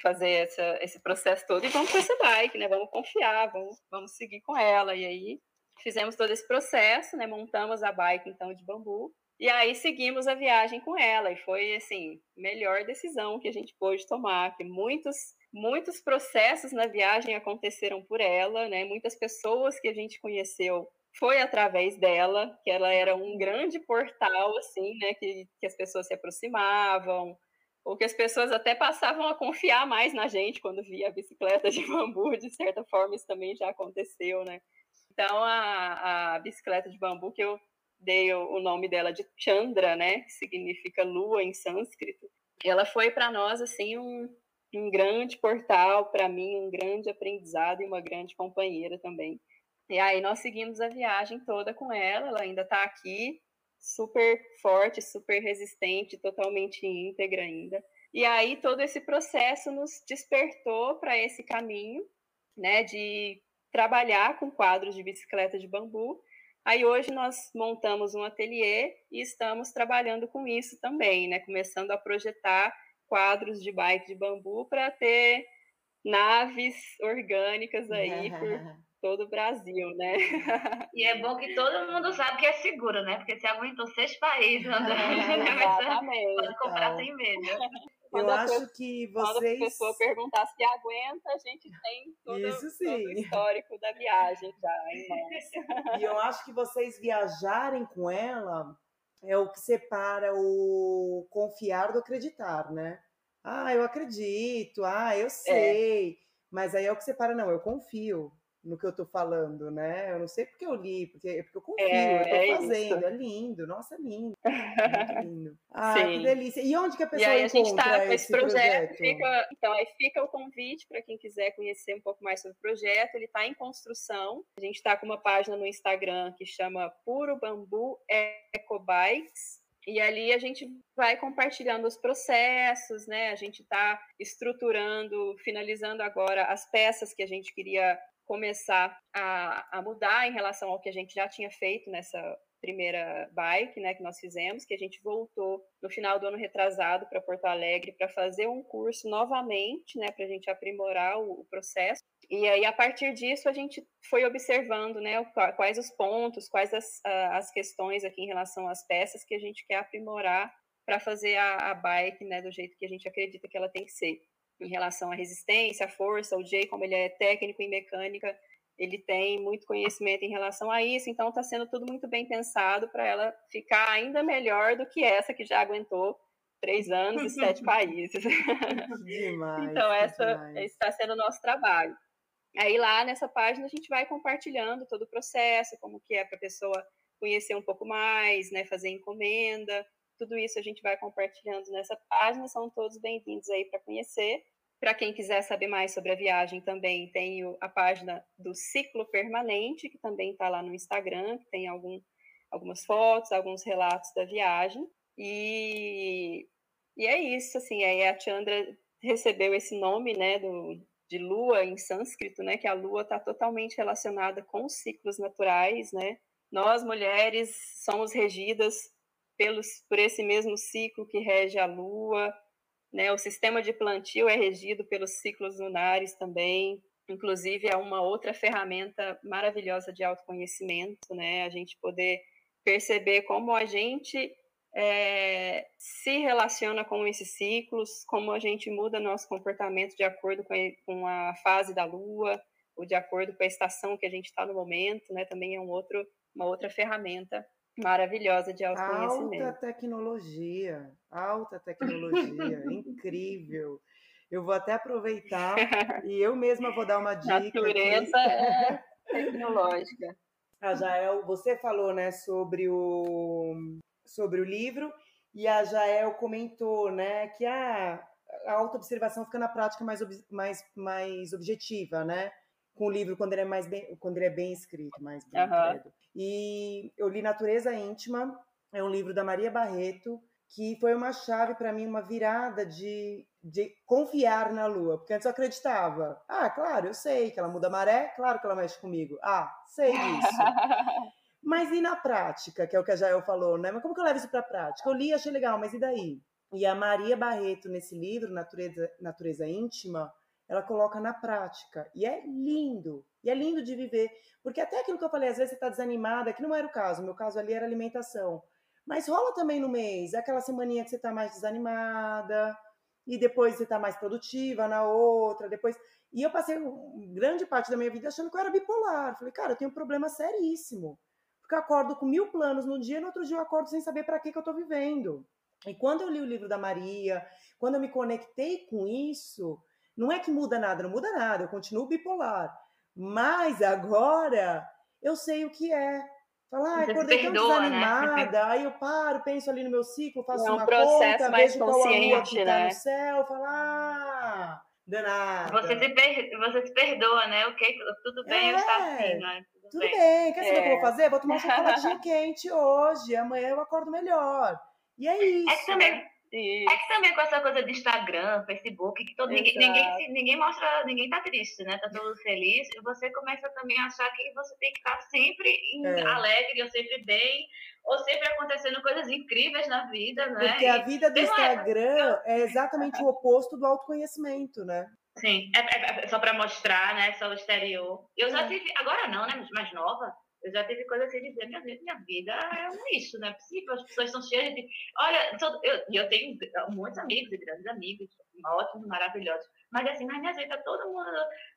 fazer essa, esse processo todo e vamos com essa bike, né? Vamos confiar, vamos, vamos seguir com ela. E aí fizemos todo esse processo, né? Montamos a bike então de bambu e aí seguimos a viagem com ela e foi assim melhor decisão que a gente pôde tomar, que muitos muitos processos na viagem aconteceram por ela, né? Muitas pessoas que a gente conheceu foi através dela, que ela era um grande portal assim, né? Que, que as pessoas se aproximavam, ou que as pessoas até passavam a confiar mais na gente quando via a bicicleta de bambu, de certa forma isso também já aconteceu, né? Então a, a bicicleta de bambu que eu dei o, o nome dela de Chandra, né, que significa lua em sânscrito, ela foi para nós assim um, um grande portal para mim, um grande aprendizado e uma grande companheira também. E aí nós seguimos a viagem toda com ela, ela ainda está aqui, super forte, super resistente, totalmente íntegra ainda. E aí todo esse processo nos despertou para esse caminho, né, de trabalhar com quadros de bicicleta de bambu. Aí hoje nós montamos um ateliê e estamos trabalhando com isso também, né, começando a projetar quadros de bike de bambu para ter naves orgânicas aí por todo o Brasil, né? E é bom que todo mundo sabe que é seguro, né? Porque se aguentou seis países, André, Exatamente. pode comprar sem medo. Eu acho que vocês. Quando a pessoa perguntar se aguenta, a gente tem todo, todo o histórico da viagem já em mãos. E eu acho que vocês viajarem com ela é o que separa o confiar do acreditar, né? Ah, eu acredito, ah, eu é. sei. É. Mas aí é o que separa, não, eu confio no que eu tô falando, né? Eu não sei porque eu li, porque, é porque eu confio, é, eu tô é fazendo, isso. é lindo, nossa, é lindo, muito lindo. Ah, que delícia. E onde que a pessoa e aí, a gente tá com esse projeto? projeto? Fica, então, aí fica o convite para quem quiser conhecer um pouco mais sobre o projeto, ele está em construção. A gente está com uma página no Instagram que chama Puro Bambu Ecobikes. E ali a gente vai compartilhando os processos, né? A gente está estruturando, finalizando agora as peças que a gente queria começar a, a mudar em relação ao que a gente já tinha feito nessa primeira bike, né, que nós fizemos, que a gente voltou no final do ano retrasado para Porto Alegre para fazer um curso novamente, né, para a gente aprimorar o, o, processo. E aí a partir disso a gente foi observando, né, quais os pontos, quais as, as questões aqui em relação às peças que a gente quer aprimorar para fazer a, a bike, né, do jeito que a gente acredita que ela tem que ser em relação à resistência, à força. O Jay, como ele é técnico em mecânica, ele tem muito conhecimento em relação a isso, então está sendo tudo muito bem pensado para ela ficar ainda melhor do que essa que já aguentou três anos e sete países. Demais, então, essa está sendo o nosso trabalho. Aí lá nessa página a gente vai compartilhando todo o processo, como que é para a pessoa conhecer um pouco mais, né, fazer encomenda, tudo isso a gente vai compartilhando nessa página, são todos bem-vindos aí para conhecer. Para quem quiser saber mais sobre a viagem, também tenho a página do Ciclo Permanente, que também está lá no Instagram, que tem algum, algumas fotos, alguns relatos da viagem. E, e é isso, assim, aí a Chandra recebeu esse nome, né, do, de lua em sânscrito, né, que a lua está totalmente relacionada com os ciclos naturais, né. Nós, mulheres, somos regidas pelos, por esse mesmo ciclo que rege a Lua. Né? O sistema de plantio é regido pelos ciclos lunares também. Inclusive, é uma outra ferramenta maravilhosa de autoconhecimento, né? A gente poder perceber como a gente é, se relaciona com esses ciclos, como a gente muda nosso comportamento de acordo com a, com a fase da Lua, ou de acordo com a estação que a gente está no momento, né? Também é um outro, uma outra ferramenta maravilhosa de autoconhecimento. Alta tecnologia, alta tecnologia, incrível. Eu vou até aproveitar e eu mesma vou dar uma dica. Natureza é tecnológica. A Jael, você falou, né, sobre o sobre o livro e a Jael comentou, né, que a, a autoobservação fica na prática mais, mais, mais objetiva, né? Com o livro quando ele é mais bem, quando ele é bem escrito, mais bem uhum. E eu li Natureza Íntima, é um livro da Maria Barreto, que foi uma chave para mim, uma virada de, de confiar na lua, porque antes eu acreditava. Ah, claro, eu sei que ela muda a maré, claro que ela mexe comigo. Ah, sei disso. mas e na prática, que é o que a Jael falou, né? Mas como que eu levo isso para a prática? Eu li, achei legal, mas e daí? E a Maria Barreto, nesse livro, Natureza, Natureza Íntima, ela coloca na prática. E é lindo. E é lindo de viver. Porque até aquilo que eu falei, às vezes você está desanimada, que não era o caso, meu caso ali era alimentação. Mas rola também no mês, aquela semaninha que você está mais desanimada, e depois você está mais produtiva na outra, depois. E eu passei grande parte da minha vida achando que eu era bipolar. Falei, cara, eu tenho um problema seríssimo. Porque eu acordo com mil planos no dia, e no outro dia eu acordo sem saber para que, que eu estou vivendo. E quando eu li o livro da Maria, quando eu me conectei com isso, não é que muda nada, não muda nada, eu continuo bipolar. Mas agora eu sei o que é. Falar, ah, acordei tão né? desanimada, né? aí eu paro, penso ali no meu ciclo, faço é um uma conta, vejo qual a lua que tá né? no céu, falar, ah, danada. Você se, per... você se perdoa, né? Ok, tudo bem, é, eu estou assim, né? tudo bem, bem. quer saber o que eu vou é. fazer? Vou tomar um chocolatinho quente hoje, amanhã eu acordo melhor. E é isso. É que também, né? É que também com essa coisa de Instagram, Facebook, que todo, ninguém, ninguém, ninguém mostra, ninguém tá triste, né? Tá todo feliz, e você começa também a achar que você tem que estar sempre é. alegre, ou sempre bem, ou sempre acontecendo coisas incríveis na vida, né? Porque a vida do Instagram é exatamente o oposto do autoconhecimento, né? Sim, é, é, é só para mostrar, né? Só o exterior. Eu já é. tive, agora não, né? Mais nova, eu já tive coisa assim de dizer, minha, minha vida é um lixo, não é possível. As pessoas são cheias de. Olha, eu, eu tenho muitos amigos e grandes amigos, ótimos, maravilhosos. Mas assim, mas minha tá todo mundo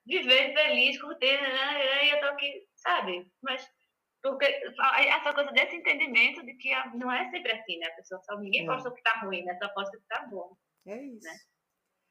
vivendo feliz, curtindo, né, né? E eu tô aqui, sabe? Mas porque essa coisa desse entendimento de que não é sempre assim, né? A pessoa só, ninguém é. posta o que tá ruim, né? Só posta o que tá bom. É isso. Né?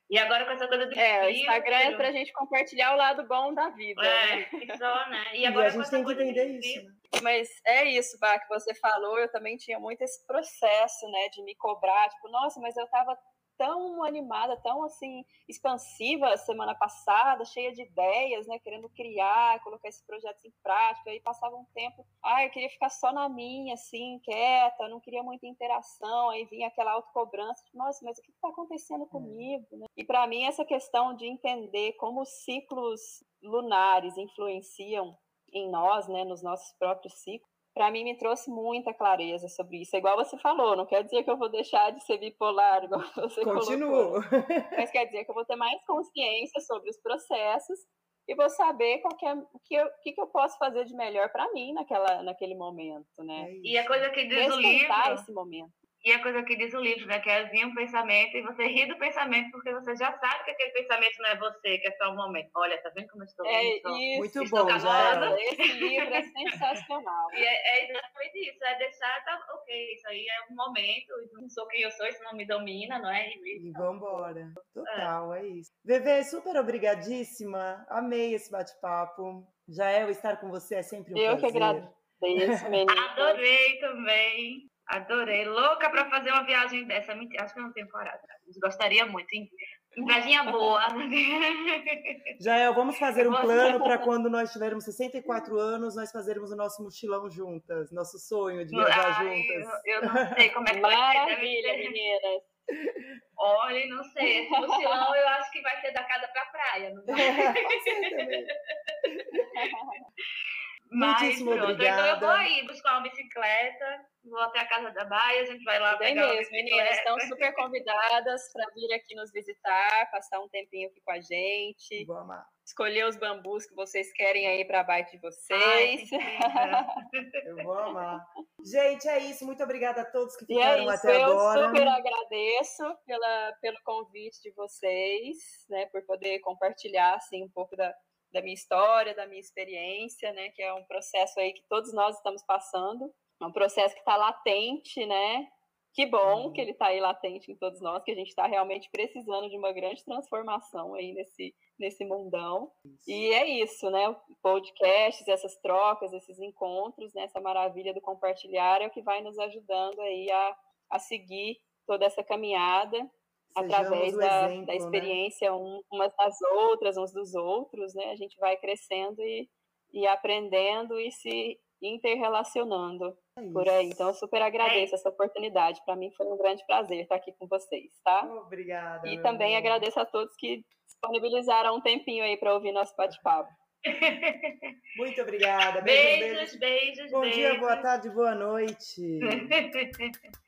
E agora com essa coisa do É, o Instagram é pra gente compartilhar o lado bom da vida. É, né? só, né? E, agora e a gente tem que entender isso. Né? Mas é isso, Bá, que você falou, eu também tinha muito esse processo, né, de me cobrar, tipo, nossa, mas eu tava tão animada, tão assim expansiva semana passada, cheia de ideias, né, querendo criar, colocar esses projetos em prática. Aí passava um tempo, ah, eu queria ficar só na minha, assim, quieta, não queria muita interação. Aí vinha aquela autocobrança, tipo, nossa, mas o que está acontecendo é. comigo? Né? E para mim essa questão de entender como os ciclos lunares influenciam em nós, né, nos nossos próprios ciclos, para mim me trouxe muita clareza sobre isso. É igual você falou, não quer dizer que eu vou deixar de ser bipolar, igual você Continuo. colocou. Mas quer dizer que eu vou ter mais consciência sobre os processos e vou saber qual que é, o que eu, que, que eu posso fazer de melhor para mim naquela, naquele momento, né? É e a coisa que diz o livro... esse momento. E a coisa que diz o livro, né? Que é vir um pensamento e você ri do pensamento porque você já sabe que aquele pensamento não é você, que é só um momento. Olha, tá vendo como eu estou é isso, Muito estou bom, já. Esse livro é sensacional. e é, é, exatamente isso, é deixar, tá, ok, isso aí é um momento, não sou quem eu sou, isso não me domina, não é? E, e vambora. Total, é. é isso. Bebê, super obrigadíssima. Amei esse bate-papo. Já é o estar com você é sempre um eu prazer. Eu que agradeço, menina. Adorei também. Adorei. Louca para fazer uma viagem dessa. Acho que eu não tenho coragem. Gostaria muito. Hein? Viagem boa. Jael, vamos fazer um plano para quando nós tivermos 64 anos, nós fazermos o nosso mochilão juntas. Nosso sonho de viajar Ai, juntas. Eu, eu, não sei como é que Maravilha, vai ser. meninas. Olha, não sei. Esse mochilão eu acho que vai ser da casa para praia. Não vai? Mas Muitíssimo pronto, obrigada. então eu vou aí buscar uma bicicleta, vou até a casa da Baia, a gente vai lá Bem pegar mesmo, meninas, estão super convidadas para vir aqui nos visitar, passar um tempinho aqui com a gente. Vou amar. Escolher os bambus que vocês querem aí para a bike de vocês. Ai, eu vou amar. Gente, é isso. Muito obrigada a todos que é ficaram é até eu agora. Eu super agradeço pela, pelo convite de vocês, né, por poder compartilhar assim, um pouco da, da minha história, da minha experiência, né? Que é um processo aí que todos nós estamos passando. É um processo que está latente, né? Que bom uhum. que ele está aí latente em todos nós, que a gente está realmente precisando de uma grande transformação aí nesse, nesse mundão. Isso. E é isso, né? Podcasts, essas trocas, esses encontros, né? essa maravilha do compartilhar é o que vai nos ajudando aí a, a seguir toda essa caminhada através da, exemplo, da né? experiência né? um, umas das outras, uns dos outros, né? A gente vai crescendo e, e aprendendo e se interrelacionando é por aí. Então, eu super agradeço é. essa oportunidade. Para mim foi um grande prazer estar aqui com vocês, tá? Obrigada. E também amor. agradeço a todos que disponibilizaram um tempinho aí para ouvir nosso bate-papo. Muito obrigada. Beijos, beijos. beijos Bom beijos. dia, boa tarde, boa noite.